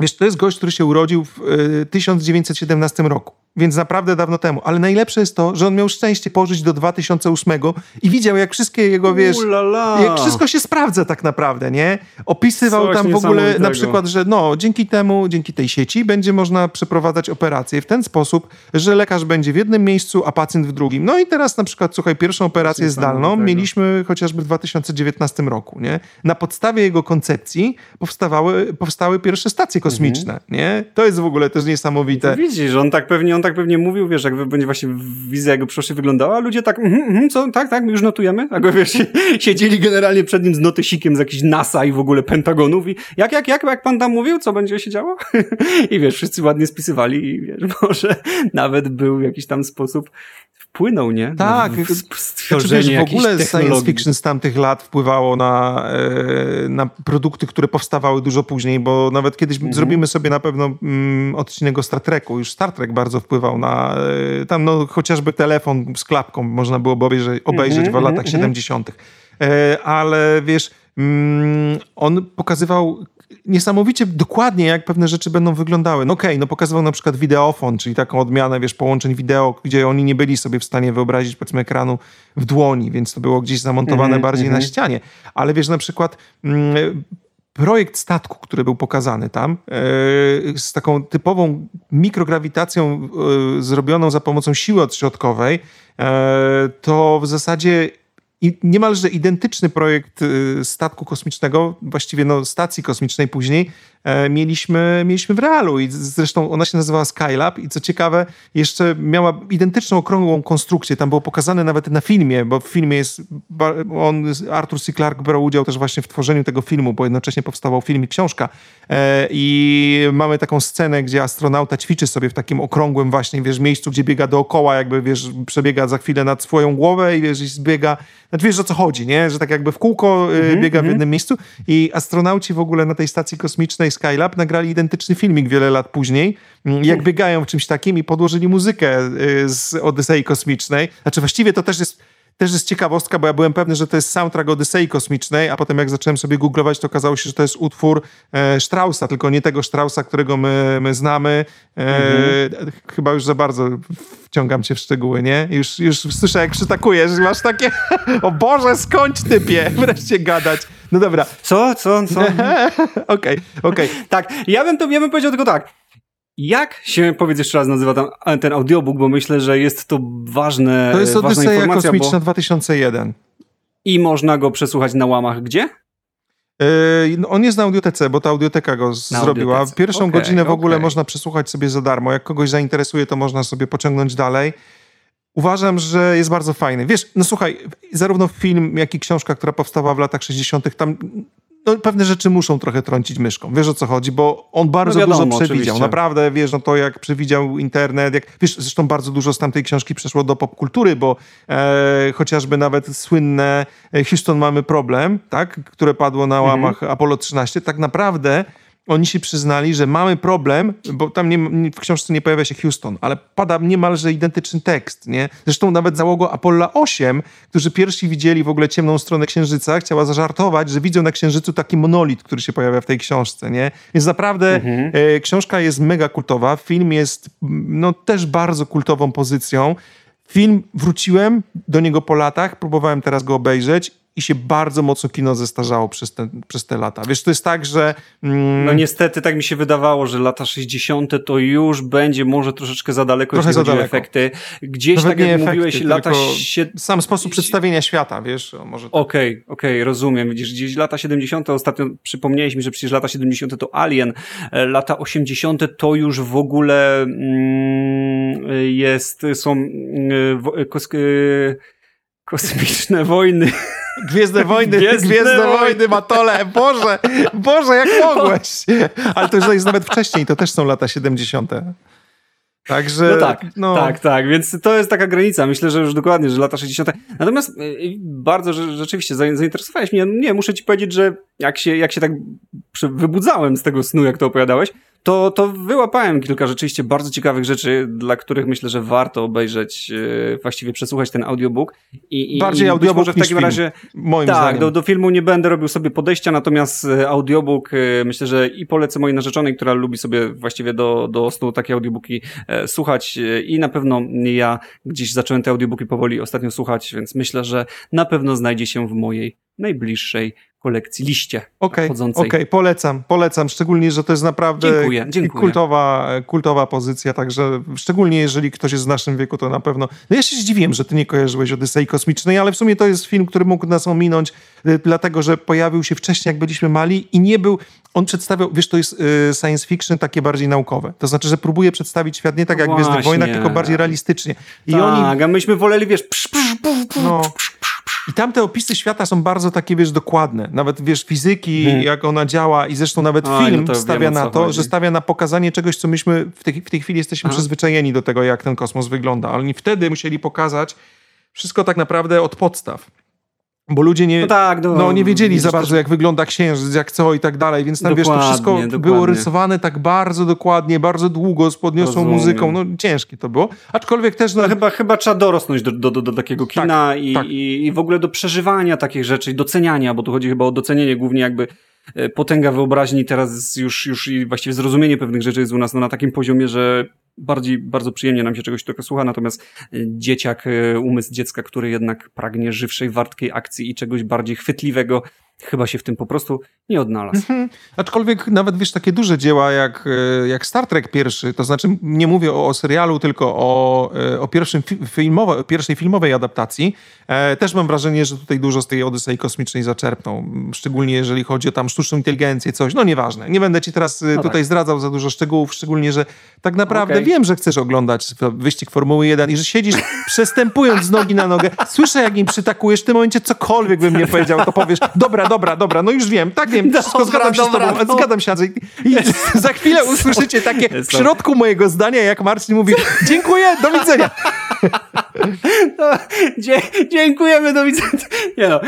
wiesz, to jest gość, który się urodził w y, 1917 roku więc naprawdę dawno temu. Ale najlepsze jest to, że on miał szczęście pożyć do 2008 i widział, jak wszystkie jego, wiesz, Ulala. jak wszystko się sprawdza tak naprawdę, nie? Opisywał Coś tam w ogóle na przykład, że no, dzięki temu, dzięki tej sieci będzie można przeprowadzać operacje w ten sposób, że lekarz będzie w jednym miejscu, a pacjent w drugim. No i teraz na przykład, słuchaj, pierwszą operację zdalną mieliśmy chociażby w 2019 roku, nie? Na podstawie jego koncepcji powstawały, powstały pierwsze stacje kosmiczne, mhm. nie? To jest w ogóle też niesamowite. widzisz, on tak pewnie, on tak pewnie mówił, wiesz, jak będzie właśnie wizja jego przyszłości wyglądała, a ludzie tak, mm, mm, co, tak, tak, już notujemy, a go, wiesz, siedzieli generalnie przed nim z notysikiem z jakichś NASA i w ogóle Pentagonów i jak, jak, jak, jak pan tam mówił, co będzie się działo? I wiesz, wszyscy ładnie spisywali i wiesz, może nawet był jakiś tam sposób wpłynął, nie? Tak, w, znaczy, wiesz, w ogóle science fiction z tamtych lat wpływało na, e, na produkty, które powstawały dużo później, bo nawet kiedyś mhm. zrobimy sobie na pewno mm, odcinek o Star Treku. Już Star Trek bardzo wpływał na e, tam no, chociażby telefon z klapką można było obejrzeć, obejrzeć mhm, w latach mhm. 70. E, ale wiesz, mm, on pokazywał niesamowicie dokładnie, jak pewne rzeczy będą wyglądały. No okej, okay, no pokazywał na przykład wideofon, czyli taką odmianę, wiesz, połączeń wideo, gdzie oni nie byli sobie w stanie wyobrazić, powiedzmy, ekranu w dłoni, więc to było gdzieś zamontowane mm -hmm, bardziej mm -hmm. na mhm. ścianie. Ale wiesz, na przykład mm, projekt statku, który był pokazany tam, z taką typową mikrograwitacją zrobioną za pomocą siły odśrodkowej, to w zasadzie i niemalże identyczny projekt y, statku kosmicznego, właściwie no, stacji kosmicznej później, E, mieliśmy, mieliśmy w realu. I zresztą ona się nazywała Skylab. I co ciekawe jeszcze miała identyczną okrągłą konstrukcję, tam było pokazane nawet na filmie, bo w filmie jest, on, Arthur C. Clarke brał udział też właśnie w tworzeniu tego filmu, bo jednocześnie powstawał film i książka. E, i mamy taką scenę, gdzie astronauta ćwiczy sobie w takim okrągłym właśnie, wiesz, miejscu, gdzie biega dookoła, jakby, wiesz, przebiega za chwilę nad swoją głowę i wiesz, i zbiega, znaczy wiesz o co chodzi, nie, że tak jakby w kółko mm -hmm, biega w mhm. jednym miejscu i astronauci w ogóle na tej stacji kosmicznej Skylab nagrali identyczny filmik wiele lat później, mm, jak biegają w czymś takim i podłożyli muzykę y, z Odysei Kosmicznej. Znaczy właściwie to też jest też jest ciekawostka, bo ja byłem pewny, że to jest soundtrack Odysei Kosmicznej, a potem jak zacząłem sobie googlować, to okazało się, że to jest utwór e, Straussa, tylko nie tego Straussa, którego my, my znamy. E, mhm. Chyba już za bardzo wciągam cię w szczegóły, nie? Już, już słyszę, jak przytakujesz masz takie o Boże, skończ typie, wreszcie gadać. No dobra. Co? Co? Co? Okej, okej. Okay, okay. tak, ja bym, to, ja bym powiedział tylko tak. Jak się, powiedz jeszcze raz, nazywa ten, ten audiobook, bo myślę, że jest to ważne To jest Odyseja Kosmiczna bo... 2001. I można go przesłuchać na łamach gdzie? Yy, on jest na audiotece, bo ta audioteka go na zrobiła. Audiotece. Pierwszą okay, godzinę w ogóle okay. można przesłuchać sobie za darmo. Jak kogoś zainteresuje, to można sobie pociągnąć dalej. Uważam, że jest bardzo fajny. Wiesz, no słuchaj, zarówno film, jak i książka, która powstała w latach 60., tam no, pewne rzeczy muszą trochę trącić myszką. Wiesz o co chodzi, bo on bardzo no wiadomo, dużo przewidział. Oczywiście. Naprawdę, wiesz, no to jak przewidział internet, jak, wiesz, zresztą bardzo dużo z tamtej książki przeszło do popkultury, bo e, chociażby nawet słynne e, Houston mamy problem, tak, które padło na mhm. łamach mhm. Apollo 13, tak naprawdę oni się przyznali, że mamy problem, bo tam nie, w książce nie pojawia się Houston, ale pada niemalże identyczny tekst, nie? Zresztą nawet załoga Apollo 8, którzy pierwsi widzieli w ogóle ciemną stronę Księżyca, chciała zażartować, że widzą na Księżycu taki monolit, który się pojawia w tej książce, nie? Więc naprawdę mhm. e, książka jest mega kultowa, film jest no też bardzo kultową pozycją. Film wróciłem do niego po latach, próbowałem teraz go obejrzeć i się bardzo mocno kino zestarzało przez te, przez te lata. Wiesz, to jest tak, że... Mm, no niestety tak mi się wydawało, że lata 60. to już będzie może troszeczkę za daleko, Trochę jeśli za daleko. efekty. Gdzieś Nawet tak jak efekty, mówiłeś, lata... Sie... Sam sposób przedstawienia świata, wiesz, może... Tak. Okej, tak. okej, okay, rozumiem. Widzisz, gdzieś lata 70. ostatnio przypomniałeś mi, że przecież lata 70. to Alien, e, lata 80. to już w ogóle mm, jest, są mm, kos, kosmiczne wojny Gwiezdne Wojny, Gwiezdne, Gwiezdne Wojny, Matole, Boże, Boże, jak mogłeś? Ale to jest nawet wcześniej, to też są lata 70. Także, no tak, no. tak, tak, więc to jest taka granica. Myślę, że już dokładnie, że lata 60. Natomiast y, y, bardzo że, rzeczywiście zainteresowałeś mnie. Nie, muszę ci powiedzieć, że jak się, jak się tak wybudzałem z tego snu, jak to opowiadałeś, to, to wyłapałem kilka rzeczywiście bardzo ciekawych rzeczy, dla których myślę, że warto obejrzeć, e, właściwie przesłuchać ten audiobook. I, Bardziej i audiobook może w takim razie. Moim tak, zdaniem. Do, do filmu nie będę robił sobie podejścia, natomiast e, audiobook e, myślę, że i polecę mojej narzeczonej, która lubi sobie właściwie do, do snu takie audiobooki słuchać i na pewno ja gdzieś zacząłem te audiobooki powoli ostatnio słuchać, więc myślę, że na pewno znajdzie się w mojej najbliższej kolekcji liście okay, chodzącej. Okej, okay, polecam, polecam, szczególnie, że to jest naprawdę dziękuję, dziękuję. Kultowa, kultowa pozycja, także szczególnie jeżeli ktoś jest w naszym wieku, to na pewno... No ja się zdziwiłem, że ty nie kojarzyłeś Odysei Kosmicznej, ale w sumie to jest film, który mógł nas ominąć, y, dlatego, że pojawił się wcześniej, jak byliśmy mali i nie był... On przedstawiał, wiesz, to jest y, science fiction takie bardziej naukowe. To znaczy, że próbuje przedstawić świat nie tak jak w Gwiezdnych Wojnach, tylko bardziej realistycznie. I tak, oni... a myśmy woleli, wiesz... Psz, psz, psz, no. I tamte opisy świata są bardzo takie, wiesz, dokładne. Nawet, wiesz, fizyki, hmm. jak ona działa i zresztą nawet film no stawia na to, chodzi. że stawia na pokazanie czegoś, co myśmy w tej, w tej chwili jesteśmy Aha. przyzwyczajeni do tego, jak ten kosmos wygląda. Ale oni wtedy musieli pokazać wszystko tak naprawdę od podstaw. Bo ludzie nie, no tak, no, no nie wiedzieli za bardzo, jak wygląda księżyc, jak co i tak dalej, więc tam wiesz, to wszystko dokładnie. było rysowane tak bardzo dokładnie, bardzo długo, z podniosłą Rozumiem. muzyką, no ciężkie to było. Aczkolwiek też... No, no chyba, chyba trzeba dorosnąć do, do, do, do takiego kina tak, i, tak. I, i w ogóle do przeżywania takich rzeczy, doceniania, bo tu chodzi chyba o docenienie głównie jakby e, potęga wyobraźni teraz już, już i właściwie zrozumienie pewnych rzeczy jest u nas no, na takim poziomie, że bardziej, bardzo przyjemnie nam się czegoś tylko słucha, natomiast e, dzieciak, e, umysł dziecka, który jednak pragnie żywszej, wartkiej akcji i czegoś bardziej chwytliwego, chyba się w tym po prostu nie odnalazł. Mhm. Aczkolwiek nawet wiesz, takie duże dzieła jak, e, jak Star Trek pierwszy, to znaczy nie mówię o, o serialu, tylko o, o, pierwszym filmowe, pierwszej filmowej adaptacji, e, też mam wrażenie, że tutaj dużo z tej Odysei Kosmicznej zaczerpnął. Szczególnie jeżeli chodzi o tam sztuczną inteligencję, coś, no nieważne. Nie będę ci teraz no tutaj tak. zdradzał za dużo szczegółów, szczególnie, że tak naprawdę okay. Wiem, że chcesz oglądać wyścig Formuły 1 i że siedzisz przestępując z nogi na nogę, słyszę jak im przytakujesz, w tym momencie cokolwiek bym nie powiedział, to powiesz, dobra, dobra, dobra, no już wiem, tak wiem, dobra, wszystko zgadzam się dobra, z tobą, no. zgadzam się, Andrzej. I za chwilę usłyszycie takie w środku mojego zdania, jak Marcin mówi, dziękuję, do widzenia. No, dzie dziękujemy, do widzenia. Nie no,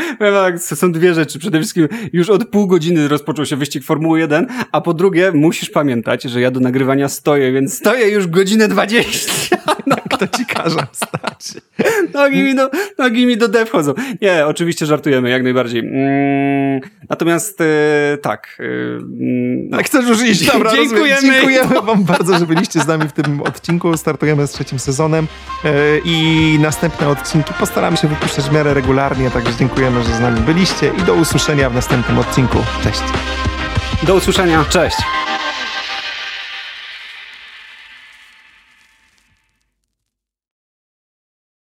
są dwie rzeczy. Przede wszystkim już od pół godziny rozpoczął się wyścig Formuły 1, a po drugie musisz pamiętać, że ja do nagrywania stoję, więc stoję już godzinę 20. No, kto stać? Nogi mi do, nogi mi do D wchodzą. Nie, oczywiście żartujemy, jak najbardziej. Mm, natomiast e, tak. E, no. Tak chcesz już iść, dobra, Dziękujemy. Dziękujemy wam bardzo, że byliście z nami w tym odcinku. Startujemy z trzecim sezonem e, i następne odcinki postaramy się wypuszczać w miarę regularnie, także dziękujemy, że z nami byliście i do usłyszenia w następnym odcinku. Cześć. Do usłyszenia, cześć.